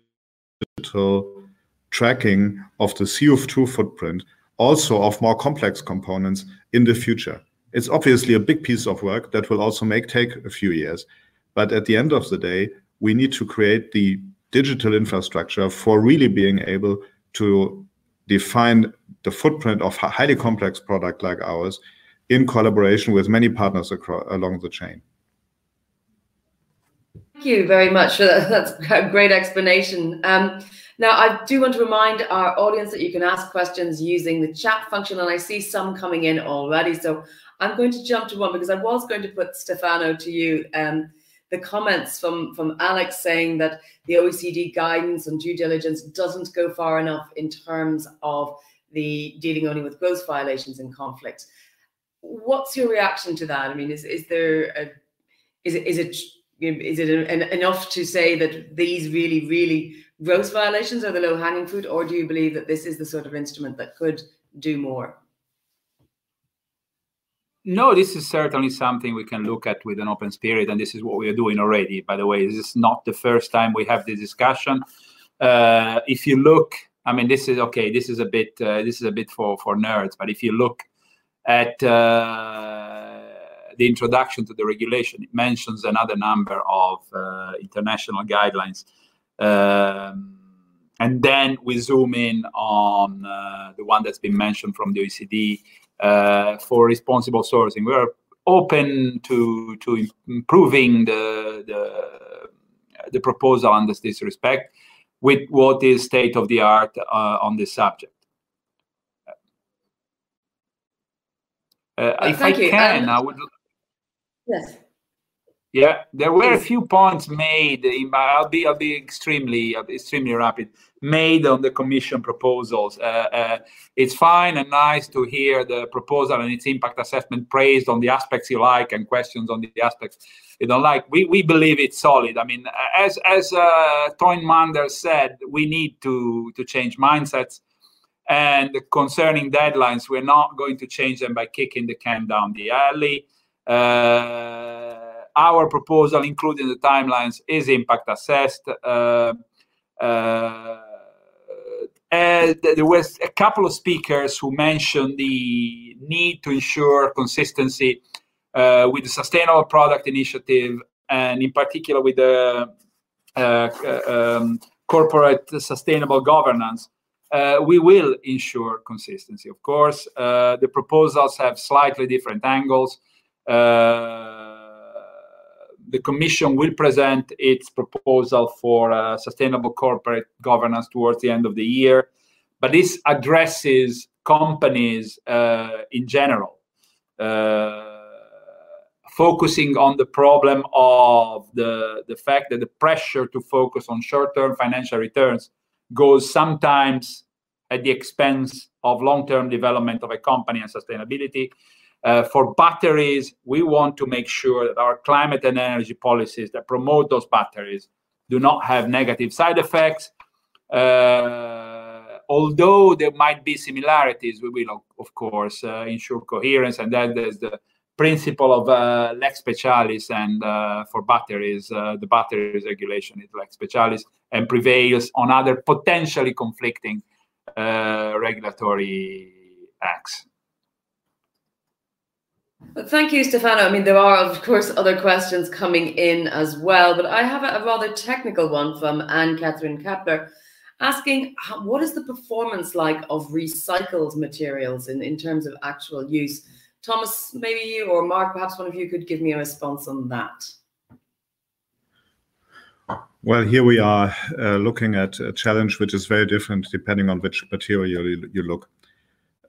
tracking of the CO2 footprint, also of more complex components in the future. It's obviously a big piece of work that will also make take a few years. But at the end of the day, we need to create the digital infrastructure for really being able to define the footprint of a highly complex product like ours in collaboration with many partners along the chain. Thank you very much for that. That's a great explanation. Um, now, I do want to remind our audience that you can ask questions using the chat function, and I see some coming in already. So I'm going to jump to one because I was going to put Stefano to you. Um, the comments from from Alex saying that the OECD guidance on due diligence doesn't go far enough in terms of the dealing only with gross violations and conflict. What's your reaction to that? I mean, is is there a is it is it is it an, enough to say that these really really gross violations are the low hanging fruit, or do you believe that this is the sort of instrument that could do more? No, this is certainly something we can look at with an open spirit, and this is what we are doing already. By the way, this is not the first time we have this discussion. Uh, if you look, I mean, this is okay. This is a bit. Uh, this is a bit for for nerds. But if you look at uh, the introduction to the regulation, it mentions another number of uh, international guidelines. Um, and then we zoom in on uh, the one that's been mentioned from the OECD for responsible sourcing. We are open to to improving the the, the proposal under this respect with what is state of the art uh, on this subject. Uh, if I you. can, um, I would. Yes. Yeah, there were a few points made. In, I'll be I'll be extremely extremely rapid. Made on the commission proposals. Uh, uh, it's fine and nice to hear the proposal and its impact assessment praised on the aspects you like and questions on the aspects you don't like. We we believe it's solid. I mean, as as uh, Toine Manders said, we need to to change mindsets. And concerning deadlines, we're not going to change them by kicking the can down the alley. Uh, our proposal, including the timelines, is impact assessed. Uh, uh, there was a couple of speakers who mentioned the need to ensure consistency uh, with the Sustainable Product Initiative, and in particular with the um, corporate sustainable governance. Uh, we will ensure consistency. Of course, uh, the proposals have slightly different angles. Uh, the Commission will present its proposal for uh, sustainable corporate governance towards the end of the year, but this addresses companies uh, in general, uh, focusing on the problem of the, the fact that the pressure to focus on short term financial returns goes sometimes at the expense of long term development of a company and sustainability. Uh, for batteries, we want to make sure that our climate and energy policies that promote those batteries do not have negative side effects. Uh, although there might be similarities, we will, of course, uh, ensure coherence. And then there's the principle of uh, lex specialis, and uh, for batteries, uh, the batteries regulation is lex specialis and prevails on other potentially conflicting regulatory acts. But thank you, Stefano. I mean, there are, of course, other questions coming in as well, but I have a, a rather technical one from Anne Catherine Kapler asking what is the performance like of recycled materials in, in terms of actual use? Thomas, maybe you or Mark, perhaps one of you could give me a response on that. Well, here we are uh, looking at a challenge which is very different depending on which material you, you look.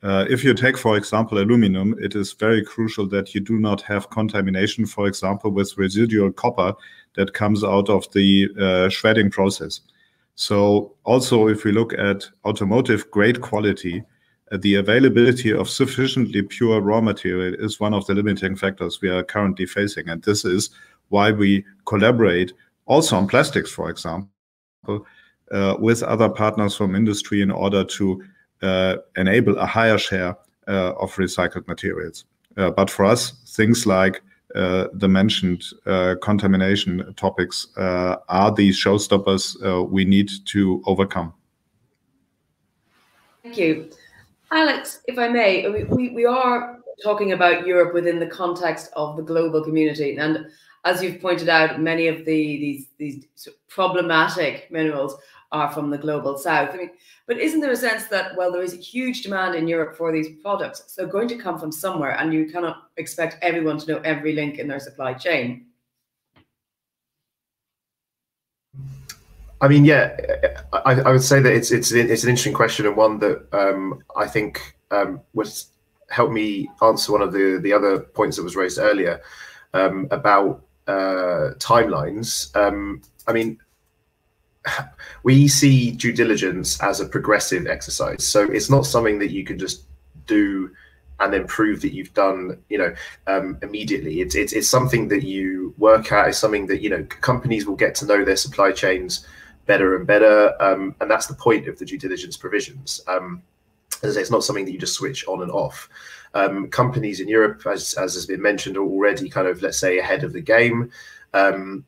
Uh, if you take, for example, aluminum, it is very crucial that you do not have contamination, for example, with residual copper that comes out of the uh, shredding process. So also, if we look at automotive grade quality, uh, the availability of sufficiently pure raw material is one of the limiting factors we are currently facing. And this is why we collaborate also on plastics, for example, uh, with other partners from industry in order to Uh, enable a higher share uh, of recycled materials. Uh, but for us, things like uh, the mentioned uh, contamination topics are the showstoppers we need to overcome. Thank you. Alex, if I may, we, we are talking about Europe within the context of the global community. And as you've pointed out, many of the these these problematic minerals are from the global south. I mean, but isn't there a sense that, well, there is a huge demand in Europe for these products, so they're going to come from somewhere, and you cannot expect everyone to know every link in their supply chain? I mean, yeah, I, I would say that it's it's it's an interesting question and one that um, I think um, would help me answer one of the the other points that was raised earlier um, about uh, timelines. Um, I mean, we see due diligence as a progressive exercise. So it's not something that you can just do and then prove that you've done, you know, um, immediately. It's, it's it's something that you work at. It's something that you know companies will get to know their supply chains better and better, um, and that's the point of the due diligence provisions. Um, as I say, it's not something that you just switch on and off. Um, companies in Europe, as as has been mentioned, are already kind of let's say ahead of the game. Um,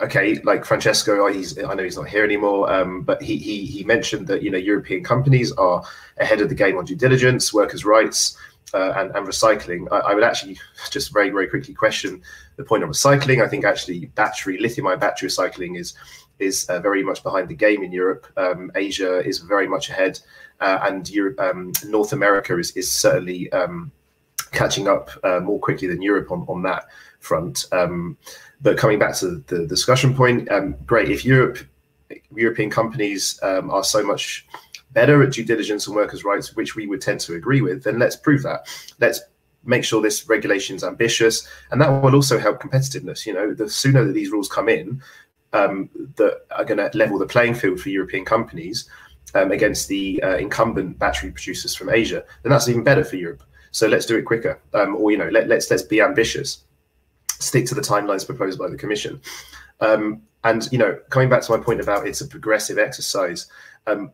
okay, like Francesco, he's I know he's not here anymore, um, but he he he mentioned that you know European companies are ahead of the game on due diligence, workers' rights, uh, and, and recycling. I, I, would actually just very very quickly question the point of recycling. I think actually battery lithium-ion battery recycling is is uh, very much behind the game in Europe. Um, Asia is very much ahead, uh, and Europe, um, North America is is certainly um, catching up uh, more quickly than Europe on on that front. Um, but coming back to the discussion point, um, great. If Europe, European companies um, are so much better at due diligence and workers' rights, which we would tend to agree with, then let's prove that. Let's make sure this regulation is ambitious, and that will also help competitiveness. You know, the sooner that these rules come in, um, that are going to level the playing field for European companies um, against the uh, incumbent battery producers from Asia, then that's even better for Europe. So let's do it quicker, um, or you know, let, let's let's be ambitious, stick to the timelines proposed by the Commission. Um, and you know, coming back to my point about it's a progressive exercise, um,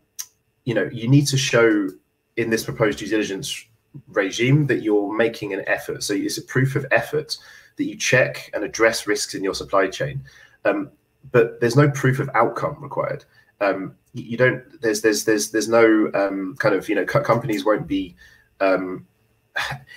you know, you need to show in this proposed due diligence regime that you're making an effort. So it's a proof of effort that you check and address risks in your supply chain. Um, but there's no proof of outcome required. Um, you don't. There's there's there's there's no um, kind of you know companies won't be. Um,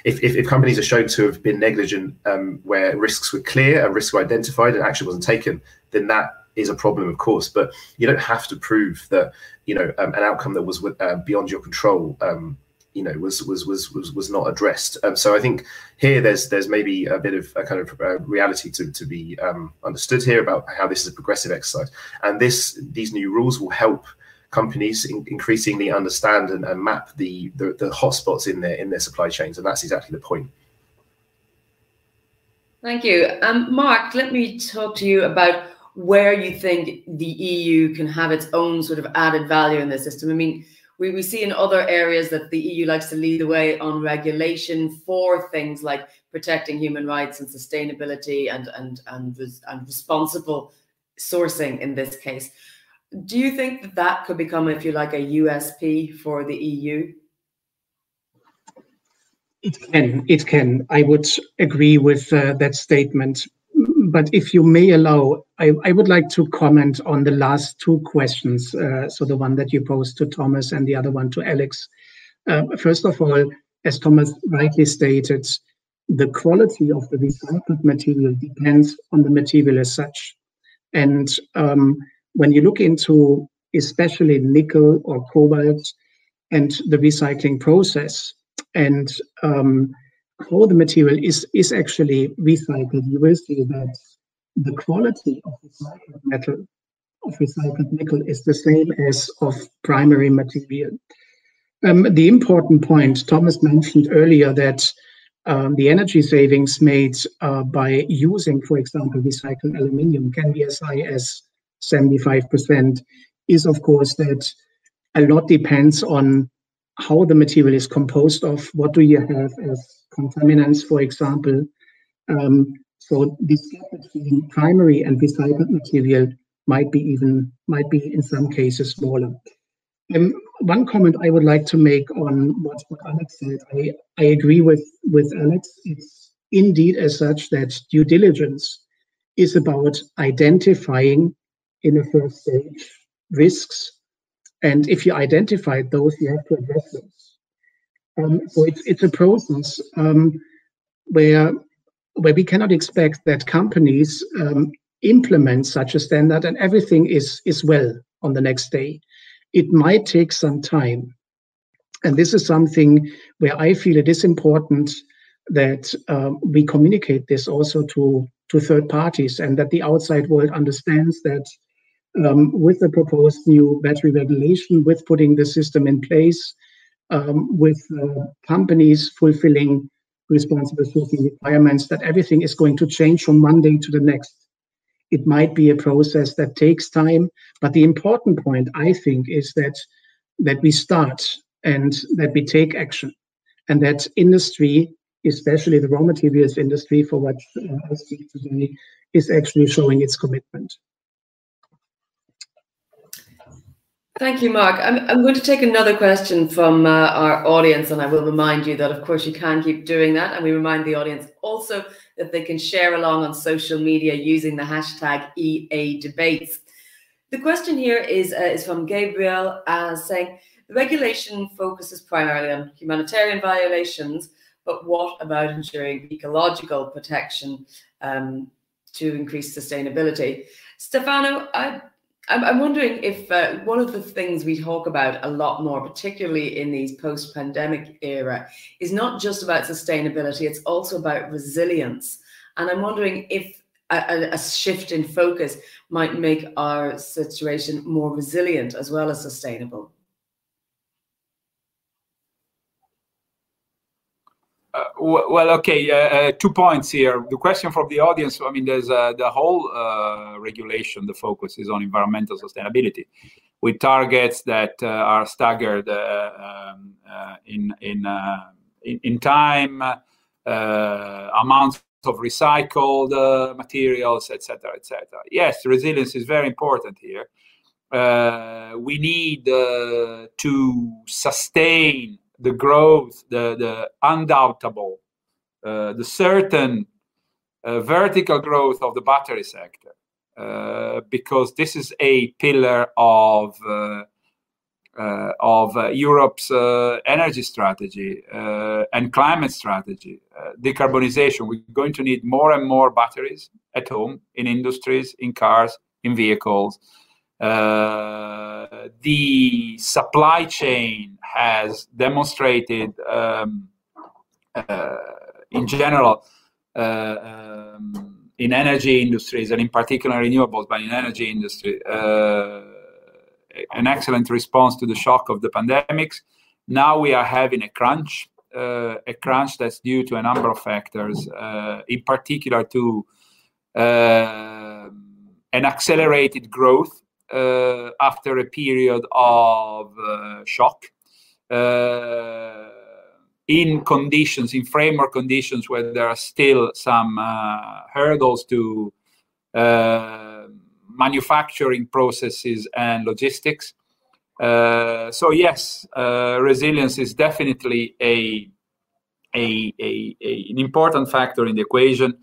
if, if, if, companies are shown to have been negligent um, where risks were clear and risks were identified and action wasn't taken, then that is a problem, of course. But you don't have to prove that you know um, an outcome that was uh, beyond your control um, you know was was was was, was not addressed. Um, so I think here there's there's maybe a bit of a kind of uh, reality to to be um, understood here about how this is a progressive exercise, and this these new rules will help companies in, increasingly understand and, and map the, the the hotspots in their in their supply chains, and that's exactly the point. Thank you, um, Mark. Let me talk to you about where you think the EU can have its own sort of added value in the system. I mean we, we see in other areas that the EU likes to lead the way on regulation for things like protecting human rights and sustainability and and and, and responsible sourcing in this case. Do you think that that could become, if you like, a USP for the EU? It can. It can. I would agree with uh, that statement but if you may allow, I, I, would like to comment on the last two questions. Uh, so the one that you posed to Thomas and the other one to Alex. Uh, first of all, as Thomas rightly stated, the quality of the recycled material depends on the material as such. And um, when you look into especially nickel or cobalt and the recycling process, and um, how the material is, is actually recycled, you will see that the quality of recycled metal, of recycled nickel, is the same as of primary material. Um, the important point, Thomas mentioned earlier that um, the energy savings made uh, by using, for example, recycled aluminium can be as high as 75%, is of course that a lot depends on how the material is composed of, what do you have as contaminants, for example. Um, so this gap between primary and recycled material might be even might be in some cases smaller. Um, one comment I would like to make on what, what Alex said, I, I agree with, with Alex. It's indeed as such that due diligence is about identifying in a first stage risks. And if you identify those, you have to address them. Um, so it's it's a process um, where where we cannot expect that companies um, implement such a standard and everything is is well on the next day. It might take some time, and this is something where I feel it is important that um, we communicate this also to to third parties and that the outside world understands that um, with the proposed new battery regulation, with putting the system in place, um, with uh, companies fulfilling responsible sourcing requirements, that everything is going to change from one day to the next. It might be a process that takes time, but the important point, I think, is that that we start and that we take action, and that industry, especially the raw materials industry, for what uh, I speak today, is actually showing its commitment. Thank you, Mark. I'm, I'm going to take another question from uh, our audience, and I will remind you that, of course, you can keep doing that. And we remind the audience also that they can share along on social media using the hashtag EA Debates. The question here is, uh, is from Gabriel uh, saying the regulation focuses primarily on humanitarian violations, but what about ensuring ecological protection um, to increase sustainability? Stefano, I I'm, I'm wondering if uh, one of the things we talk about a lot more, particularly in these post-pandemic era, is not just about sustainability; it's also about resilience. And I'm wondering if a, a shift in focus might make our situation more resilient as well as sustainable. Well, okay. Uh, uh, two points here. The question from the audience. I mean, there's uh, the whole uh, regulation. The focus is on environmental sustainability, with targets that uh, are staggered uh, um, in in, in, in time, amounts of recycled materials, etc., etc. Yes, resilience is very important here. we need to sustain the growth, the, the undoubtable, uh, the certain uh, vertical growth of the battery sector, uh, because this is a pillar of uh, uh, of uh, Europe's energy strategy and climate strategy, decarbonization. We're going to need more and more batteries at home, in industries, in cars, in vehicles. Uh, the supply chain has demonstrated, um, uh, in general, uh, um, in energy industries and in particular renewables, but in energy industry, uh, an excellent response to the shock of the pandemics. Now we are having a crunch, uh, a crunch that's due to a number of factors, in particular to an accelerated growth after a period of uh, shock uh, in conditions, in framework conditions where there are still some hurdles to manufacturing processes and logistics. Uh, so yes, uh, resilience is definitely an important factor in the equation.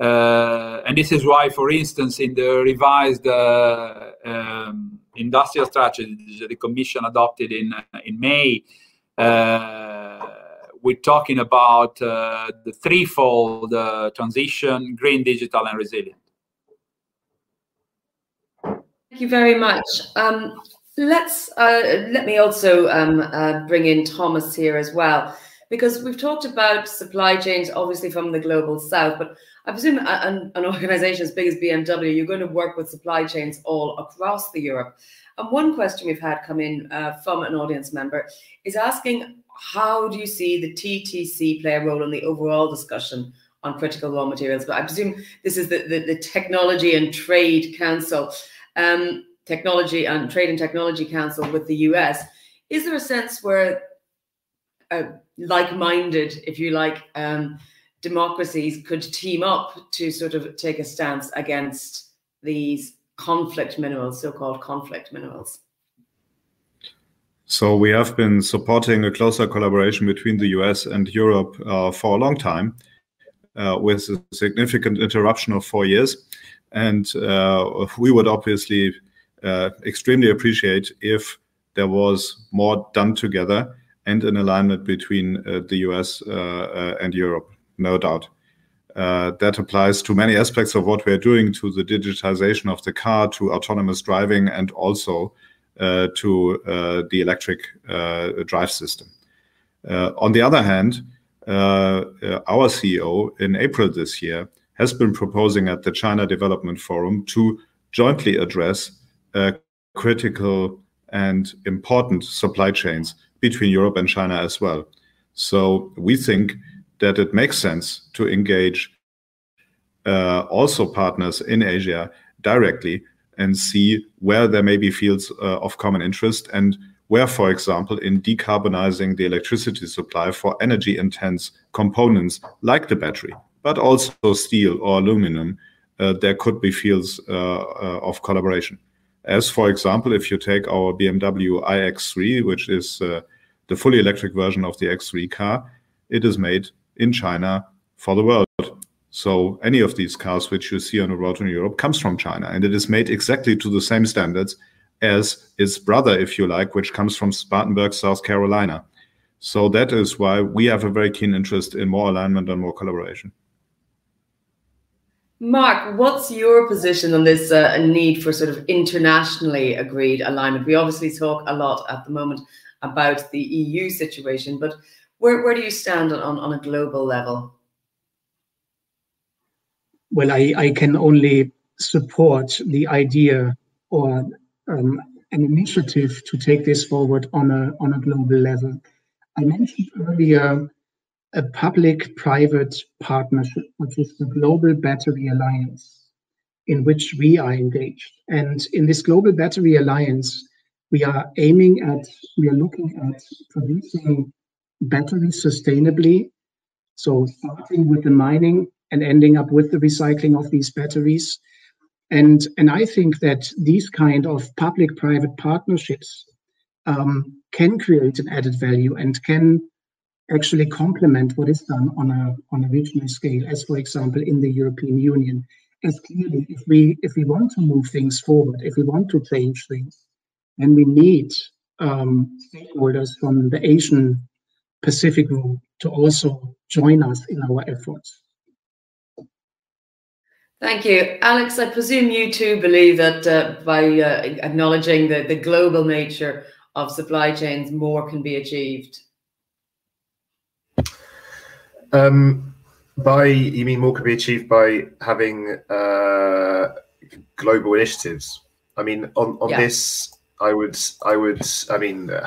Uh, and this is why, for instance, in the revised uh, um, industrial strategy the Commission adopted in uh, in May, uh, we're talking about uh, the threefold uh, transition: green, digital, and resilient. Thank you very much. Um, let's let me also um, bring in Thomas here as well because we've talked about supply chains, obviously from the global south, but I presume an, an organization as big as BMW, you're going to work with supply chains all across the Europe. And one question we've had come in uh, from an audience member is asking, how do you see the TTC play a role in the overall discussion on critical raw materials? But I presume this is the, the, the Technology and Trade Council, um, Technology and Trade and Technology Council with the US. Is there a sense where uh, like-minded, if you like, um, democracies could team up to sort of take a stance against these conflict minerals, so-called conflict minerals? So we have been supporting a closer collaboration between the US and Europe uh, for a long time, uh, with a significant interruption of four years. And uh, we would obviously uh, extremely appreciate if there was more done together and an alignment between uh, the US uh, and Europe, no doubt. Uh, that applies to many aspects of what we're doing to the digitization of the car, to autonomous driving, and also uh, to uh, the electric drive system. on the other hand, our CEO in April this year has been proposing at the China Development Forum to jointly address uh, critical and important supply chains between Europe and China as well. So we think that it makes sense to engage uh, also partners in Asia directly and see where there may be fields uh, of common interest and where, for example, in decarbonizing the electricity supply for energy intense components like the battery, but also steel or aluminum, uh, there could be fields uh, uh, of collaboration. As, for example, if you take our BMW iX3, which is uh, the fully electric version of the X3 car, it is made in China for the world. So any of these cars which you see on the road in Europe comes from China, and it is made exactly to the same standards as its brother, if you like, which comes from Spartanburg, South Carolina. So that is why we have a very keen interest in more alignment and more collaboration. Mark, what's your position on this uh, need for sort of internationally agreed alignment? We obviously talk a lot at the moment about the EU situation, but where, where do you stand on, on a global level? Well, I, I can only support the idea or um, an initiative to take this forward on a on a global level. I mentioned earlier a public-private partnership, which is the Global Battery Alliance, in which we are engaged. And in this Global Battery Alliance, we are aiming at, we are looking at producing batteries sustainably. So starting with the mining and ending up with the recycling of these batteries. And, and I think that these kind of public-private partnerships um, can create an added value and can actually complement what is done on a on a regional scale, as for example in the European Union. As clearly, if we if we want to move things forward, if we want to change things, then we need um, stakeholders from the Asian Pacific group to also join us in our efforts. Thank you. Alex, I presume you too believe that uh, by uh, acknowledging the, the global nature of supply chains, more can be achieved. Um, by you mean more can be achieved by having uh, global initiatives? I mean, on on yeah. this, I would I would I mean.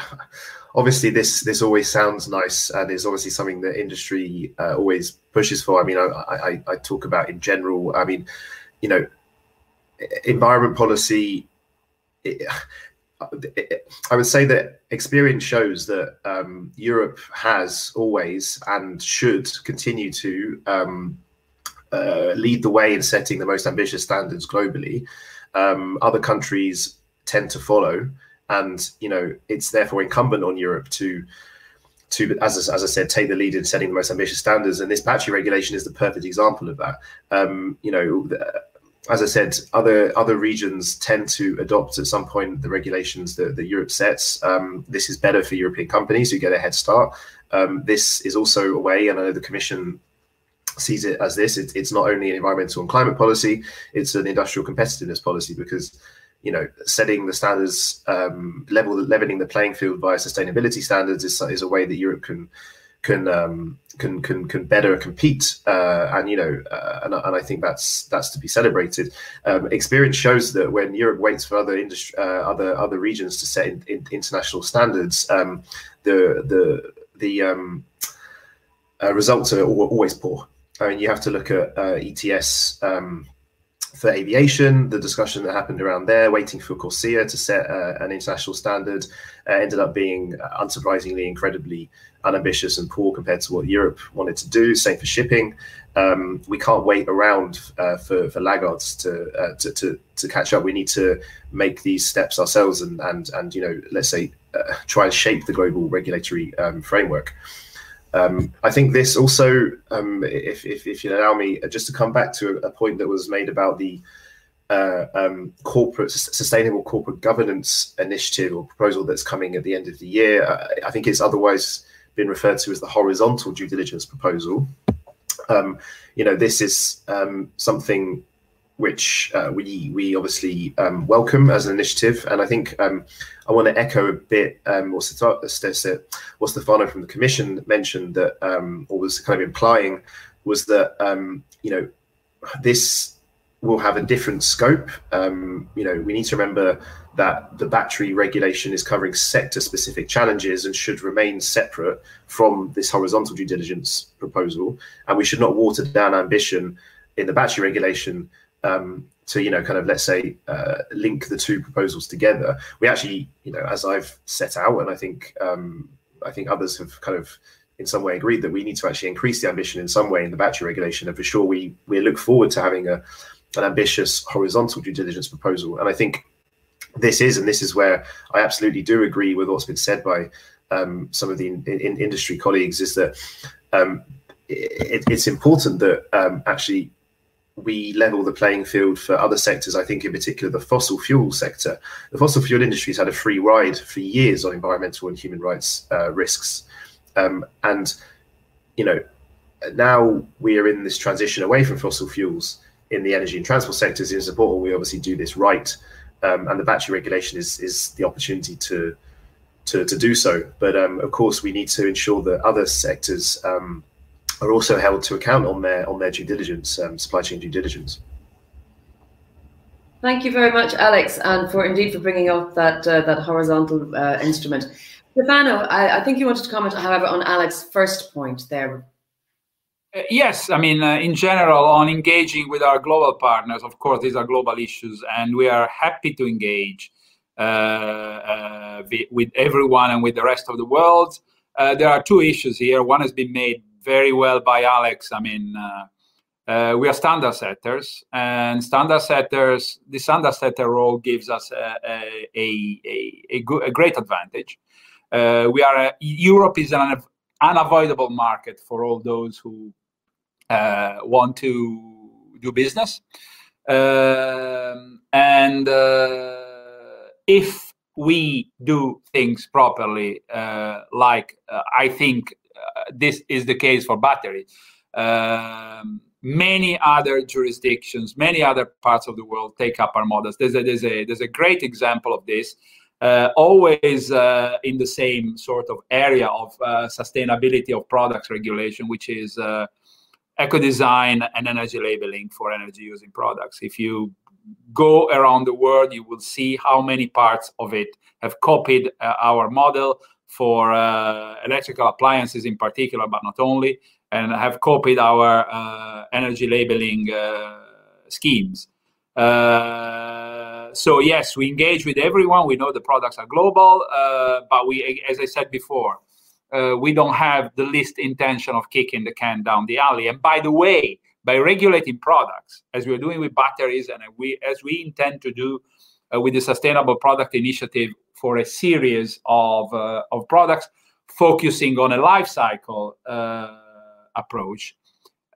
Obviously, this this always sounds nice and is obviously something that industry uh, always pushes for. I mean, I, I, I talk about in general. I mean, you know, environment policy. It, I would say that experience shows that um, Europe has always and should continue to um, uh, lead the way in setting the most ambitious standards globally. Um, other countries tend to follow, and you know it's therefore incumbent on Europe to to, as, as I said, take the lead in setting the most ambitious standards. And this battery regulation is the perfect example of that. Um, you know, as I said, other other regions tend to adopt at some point the regulations that, that Europe sets. Um, this is better for European companies who get a head start. Um, this is also a way, and I know the Commission sees it as this. It, it's not only an environmental and climate policy; it's an industrial competitiveness policy because you know setting the standards um, level leveling the playing field via sustainability standards is, is a way that Europe can can um, can can can better compete, uh, and you know, uh, and, and I think that's that's to be celebrated. Um, experience shows that when Europe waits for other industry, uh, other other regions to set in, in international standards, um, the the the um, uh, results are always poor. I mean, you have to look at uh, ETS um, for aviation, the discussion that happened around there, waiting for CORSIA to set uh, an international standard, uh, ended up being uh, unsurprisingly incredibly unambitious and poor compared to what Europe wanted to do. Same for shipping. Um, we can't wait around uh, for, for laggards to, uh, to, to to catch up. We need to make these steps ourselves and and and you know let's say uh, try and shape the global regulatory um, framework. Um, I think this also, um, if, if, if, you allow me, uh, just to come back to a, point that was made about the uh, um, corporate sustainable corporate governance initiative or proposal that's coming at the end of the year. I, uh, I think it's otherwise been referred to as the horizontal due diligence proposal. Um, you know, this is um, something which uh, we we obviously um, welcome as an initiative, and I think um, I want to echo a bit um, what Stefano from the Commission mentioned that, um, or was kind of implying, was that um, you know this will have a different scope. Um, you know, we need to remember that the battery regulation is covering sector-specific challenges and should remain separate from this horizontal due diligence proposal, and we should not water down ambition in the battery regulation um, to you know kind of let's say uh, link the two proposals together. We actually you know as i've set out and i think um, i think others have kind of in some way agreed that we need to actually increase the ambition in some way in the battery regulation and for sure we we look forward to having a an ambitious horizontal due diligence proposal. And i think this is and this is where i absolutely do agree with what's been said by um, some of the in, in industry colleagues is that um, it, it's important that um, actually we level the playing field for other sectors. I think, in particular, the fossil fuel sector. The fossil fuel industry has had a free ride for years on environmental and human rights uh, risks, um, and you know now we are in this transition away from fossil fuels in the energy and transport sectors. It's important we obviously do this right, um, and the battery regulation is is the opportunity to to, to do so. But um, of course, we need to ensure that other sectors um, are also held to account on their on their due diligence, um, supply chain due diligence. Thank you very much, Alex, and for indeed for bringing up that uh, that horizontal uh, instrument. Stefano, I, I, think you wanted to comment, however, on Alex's first point there Uh, yes, I mean, uh, in general, on engaging with our global partners, of course, these are global issues, and we are happy to engage uh, uh with everyone and with the rest of the world. Uh, there are two issues here. One has been made very well by Alex. I mean, uh, we are standard setters, and standard setters, the standard setter role gives us a, a, a, a, a great advantage. we are Europe is an unavoidable market for all those who uh, want to do business. Um, and uh, if we do things properly, uh, like I think this is the case for battery, um, many other jurisdictions, many other parts of the world take up our models. There's a, there's a, there's a great example of this. Uh, always uh, in the same sort of area of uh, sustainability of products regulation, which is eco design and energy labeling for energy using products. If you go around the world, you will see how many parts of it have copied uh, our model for uh, electrical appliances in particular, but not only, and have copied our uh, energy labeling uh, schemes. Uh, so yes, we engage with everyone. We know the products are global, uh, but we, as I said before, we don't have the least intention of kicking the can down the alley. And by the way, by regulating products, as we're doing with batteries, and we as we intend to do uh, with the Sustainable Product Initiative for a series of uh, of products, focusing on a life cycle uh, approach,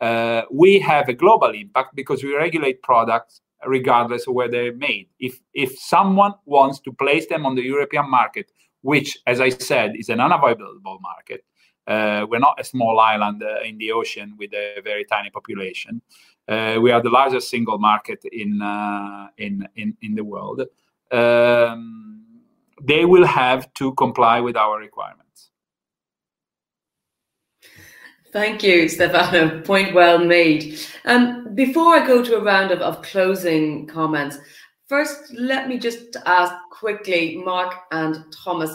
uh, we have a global impact because we regulate products regardless of where they're made. If if someone wants to place them on the European market which, as I said, is an unavoidable market. Uh, we're not a small island uh, in the ocean with a very tiny population. Uh, we are the largest single market in uh, in, in in the world. Um, they will have to comply with our requirements. Thank you, Stefano. Point well made. Um, before I go to a round of, of closing comments, First, let me just ask quickly, Mark and Thomas,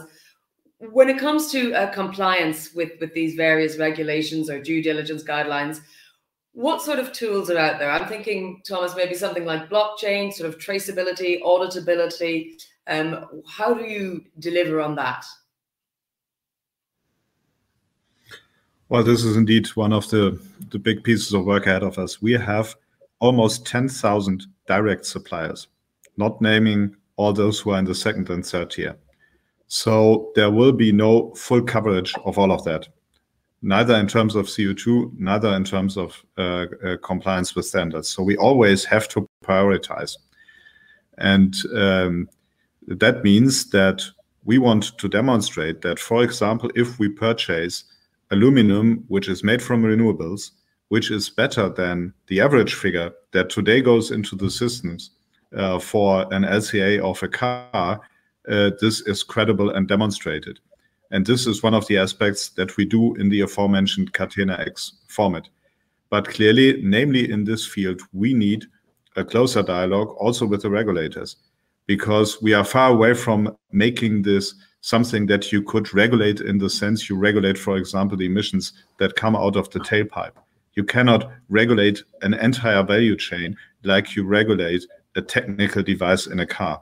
when it comes to uh, compliance with, with these various regulations or due diligence guidelines, what sort of tools are out there? I'm thinking, Thomas, maybe something like blockchain, sort of traceability, auditability. Um, how do you deliver on that? Well, this is indeed one of the, the big pieces of work ahead of us. We have almost 10,000 direct suppliers not naming all those who are in the second and third tier. So there will be no full coverage of all of that, neither in terms of CO2, neither in terms of uh, uh, compliance with standards. So we always have to prioritize. And um, that means that we want to demonstrate that, for example, if we purchase aluminum, which is made from renewables, which is better than the average figure that today goes into the systems, uh, for an LCA of a car, uh, this is credible and demonstrated. And this is one of the aspects that we do in the aforementioned Catena X format. But clearly, namely in this field, we need a closer dialogue also with the regulators because we are far away from making this something that you could regulate in the sense you regulate, for example, the emissions that come out of the tailpipe. You cannot regulate an entire value chain like you regulate a technical device in a car.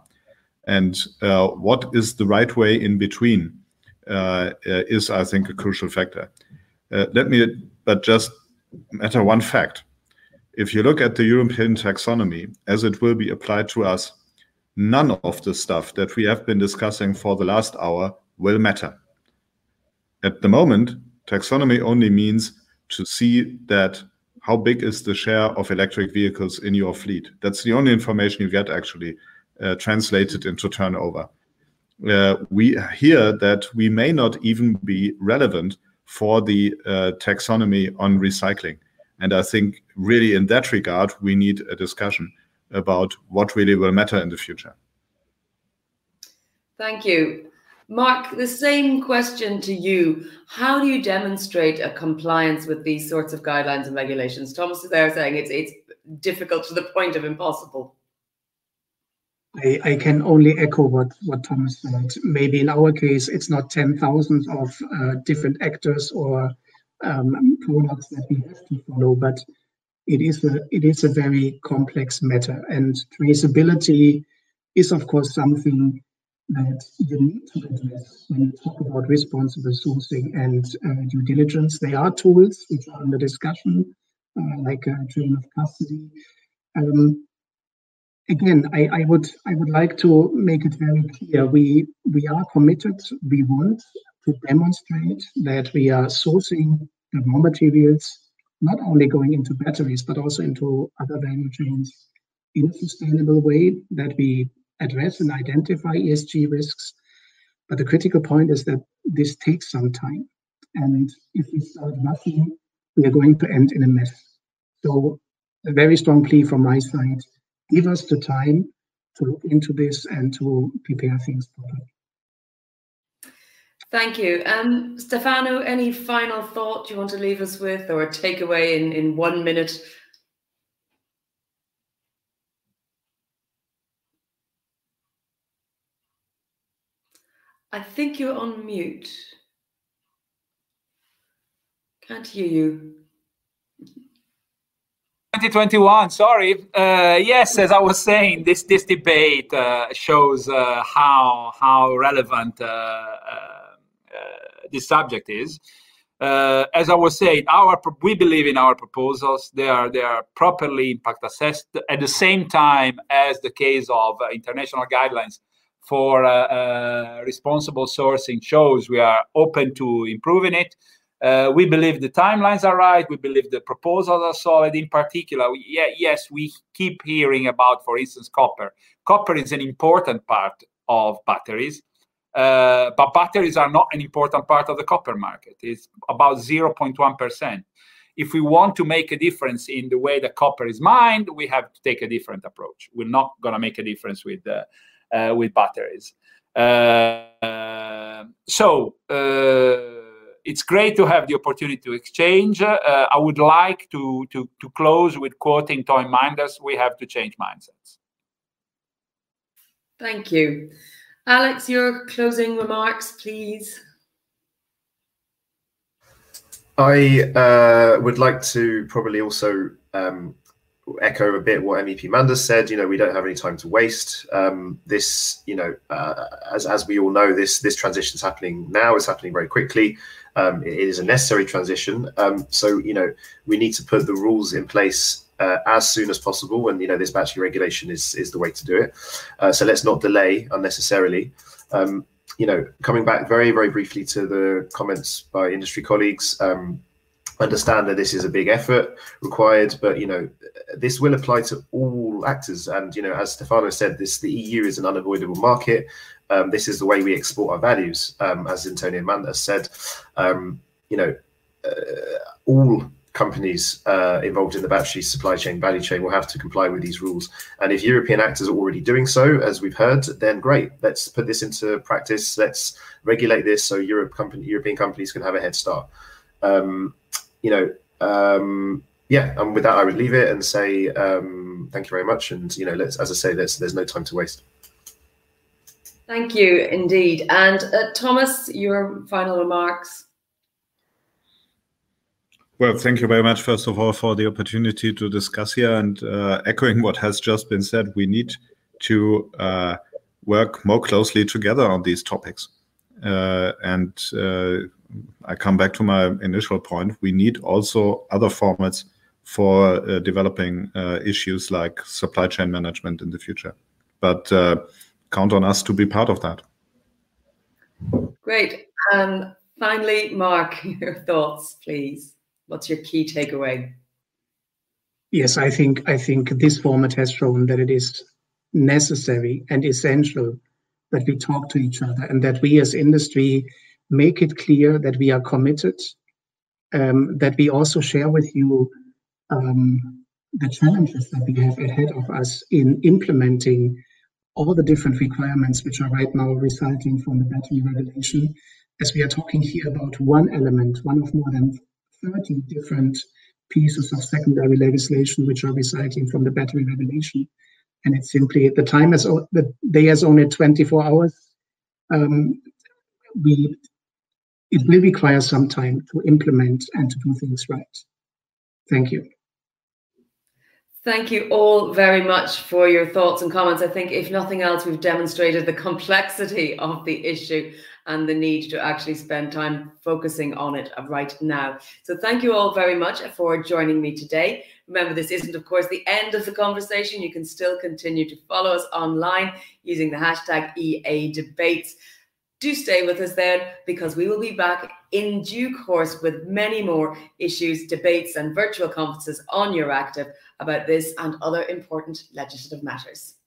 And uh, what is the right way in between uh, uh is, I think, a crucial factor. Uh, let me but just matter one fact. If you look at the European taxonomy as it will be applied to us, none of the stuff that we have been discussing for the last hour will matter. At the moment, taxonomy only means to see that how big is the share of electric vehicles in your fleet? That's the only information you get actually uh, translated into turnover. Uh, we hear that we may not even be relevant for the uh, taxonomy on recycling. And I think really in that regard, we need a discussion about what really will matter in the future. Thank you. Mark, the same question to you. How do you demonstrate a compliance with these sorts of guidelines and regulations? Thomas is there saying it's it's difficult to the point of impossible. I, I can only echo what, what Thomas said. Maybe in our case, it's not 10,000 of uh, different actors or um, products that we have to follow, but it is a it is a very complex matter, and traceability is of course something that you need to address when you talk about responsible sourcing and uh, due diligence. They are tools which are under discussion, uh, like a chain of custody. Um, again, I, I, would I would like to make it very clear. We we are committed. We want to demonstrate that we are sourcing the raw materials, not only going into batteries, but also into other value chains in a sustainable way, that we address and identify ESG risks. But the critical point is that this takes some time. And if we start rushing, we are going to end in a mess. So a very strong plea from my side, give us the time to look into this and to prepare things properly. Thank you. Um, Stefano, any final thought you want to leave us with or a takeaway in, in one minute? I think you're on mute. Can't hear you. 2021 sorry uh, yes as i was saying this this debate uh, shows uh, how how relevant uh, uh, this subject is. Uh, as I was saying, our we believe in our proposals. They are they are properly impact assessed at the same time as the case of uh, international guidelines for uh, uh responsible sourcing shows. We are open to improving it. Uh, we believe the timelines are right. We believe the proposals are solid. In particular, we, yeah, yes, we keep hearing about, for instance, copper. Copper is an important part of batteries. Uh, but batteries are not an important part of the copper market. It's about 0.1%. If we want to make a difference in the way that copper is mined, we have to take a different approach. We're not going to make a difference with uh, uh, with batteries. Uh, so uh, it's great to have the opportunity to exchange. Uh, I would like to, to to close with quoting Toine Manders: "We have to change mindsets." Thank you. Alex, your closing remarks, please. I uh, would like to probably also um, echo a bit what MEP Manders said. You know, we don't have any time to waste. Um, this, you know, uh, as as we all know, this this transition is happening now. It's happening very quickly. Um, it is a necessary transition. Um, so, you know, we need to put the rules in place uh, as soon as possible. And you know, this battery regulation is is the way to do it. Uh, so let's not delay unnecessarily. Um, you know, coming back very very briefly to the comments by industry colleagues. Um, understand that this is a big effort required but you know this will apply to all actors and you know as stefano said this the eu is an unavoidable market um, this is the way we export our values um, as antonio Manders said um, you know uh, all companies uh, involved in the battery supply chain value chain will have to comply with these rules. And if European actors are already doing so, as we've heard, then great. Let's put this into practice. Let's regulate this so Europe company, European companies can have a head start. Um, you know, um, yeah. And with that, I would leave it and say um, thank you very much. And you know, let's, as I say, there's there's no time to waste. Thank you indeed. And uh, Thomas, your final remarks. Well, thank you very much, first of all, for the opportunity to discuss here and uh, echoing what has just been said. We need to uh, work more closely together on these topics. Uh, and uh, I come back to my initial point. We need also other formats for uh, developing uh, issues like supply chain management in the future. But count on us to be part of that. Great. And finally, Mark, your thoughts, please. What's your key takeaway? Yes, I think I think this format has shown that it is necessary and essential that we talk to each other and that we as industry make it clear that we are committed, um, that we also share with you um, the challenges that we have ahead of us in implementing all the different requirements which are right now resulting from the battery regulation, as we are talking here about one element, one of more than 30 different pieces of secondary legislation which are recycling from the battery regulation. And it's simply the time is the day has only 24 hours. Um, we it will require some time to implement and to do things right. Thank you. Thank you all very much for your thoughts and comments. I think, if nothing else, we've demonstrated the complexity of the issue and the need to actually spend time focusing on it right now. So, thank you all very much for joining me today. Remember, this isn't, of course, the end of the conversation. You can still continue to follow us online using the hashtag EA Debates do stay with us then because we will be back in due course with many more issues, debates, and virtual conferences on Euractiv about this and other important legislative matters.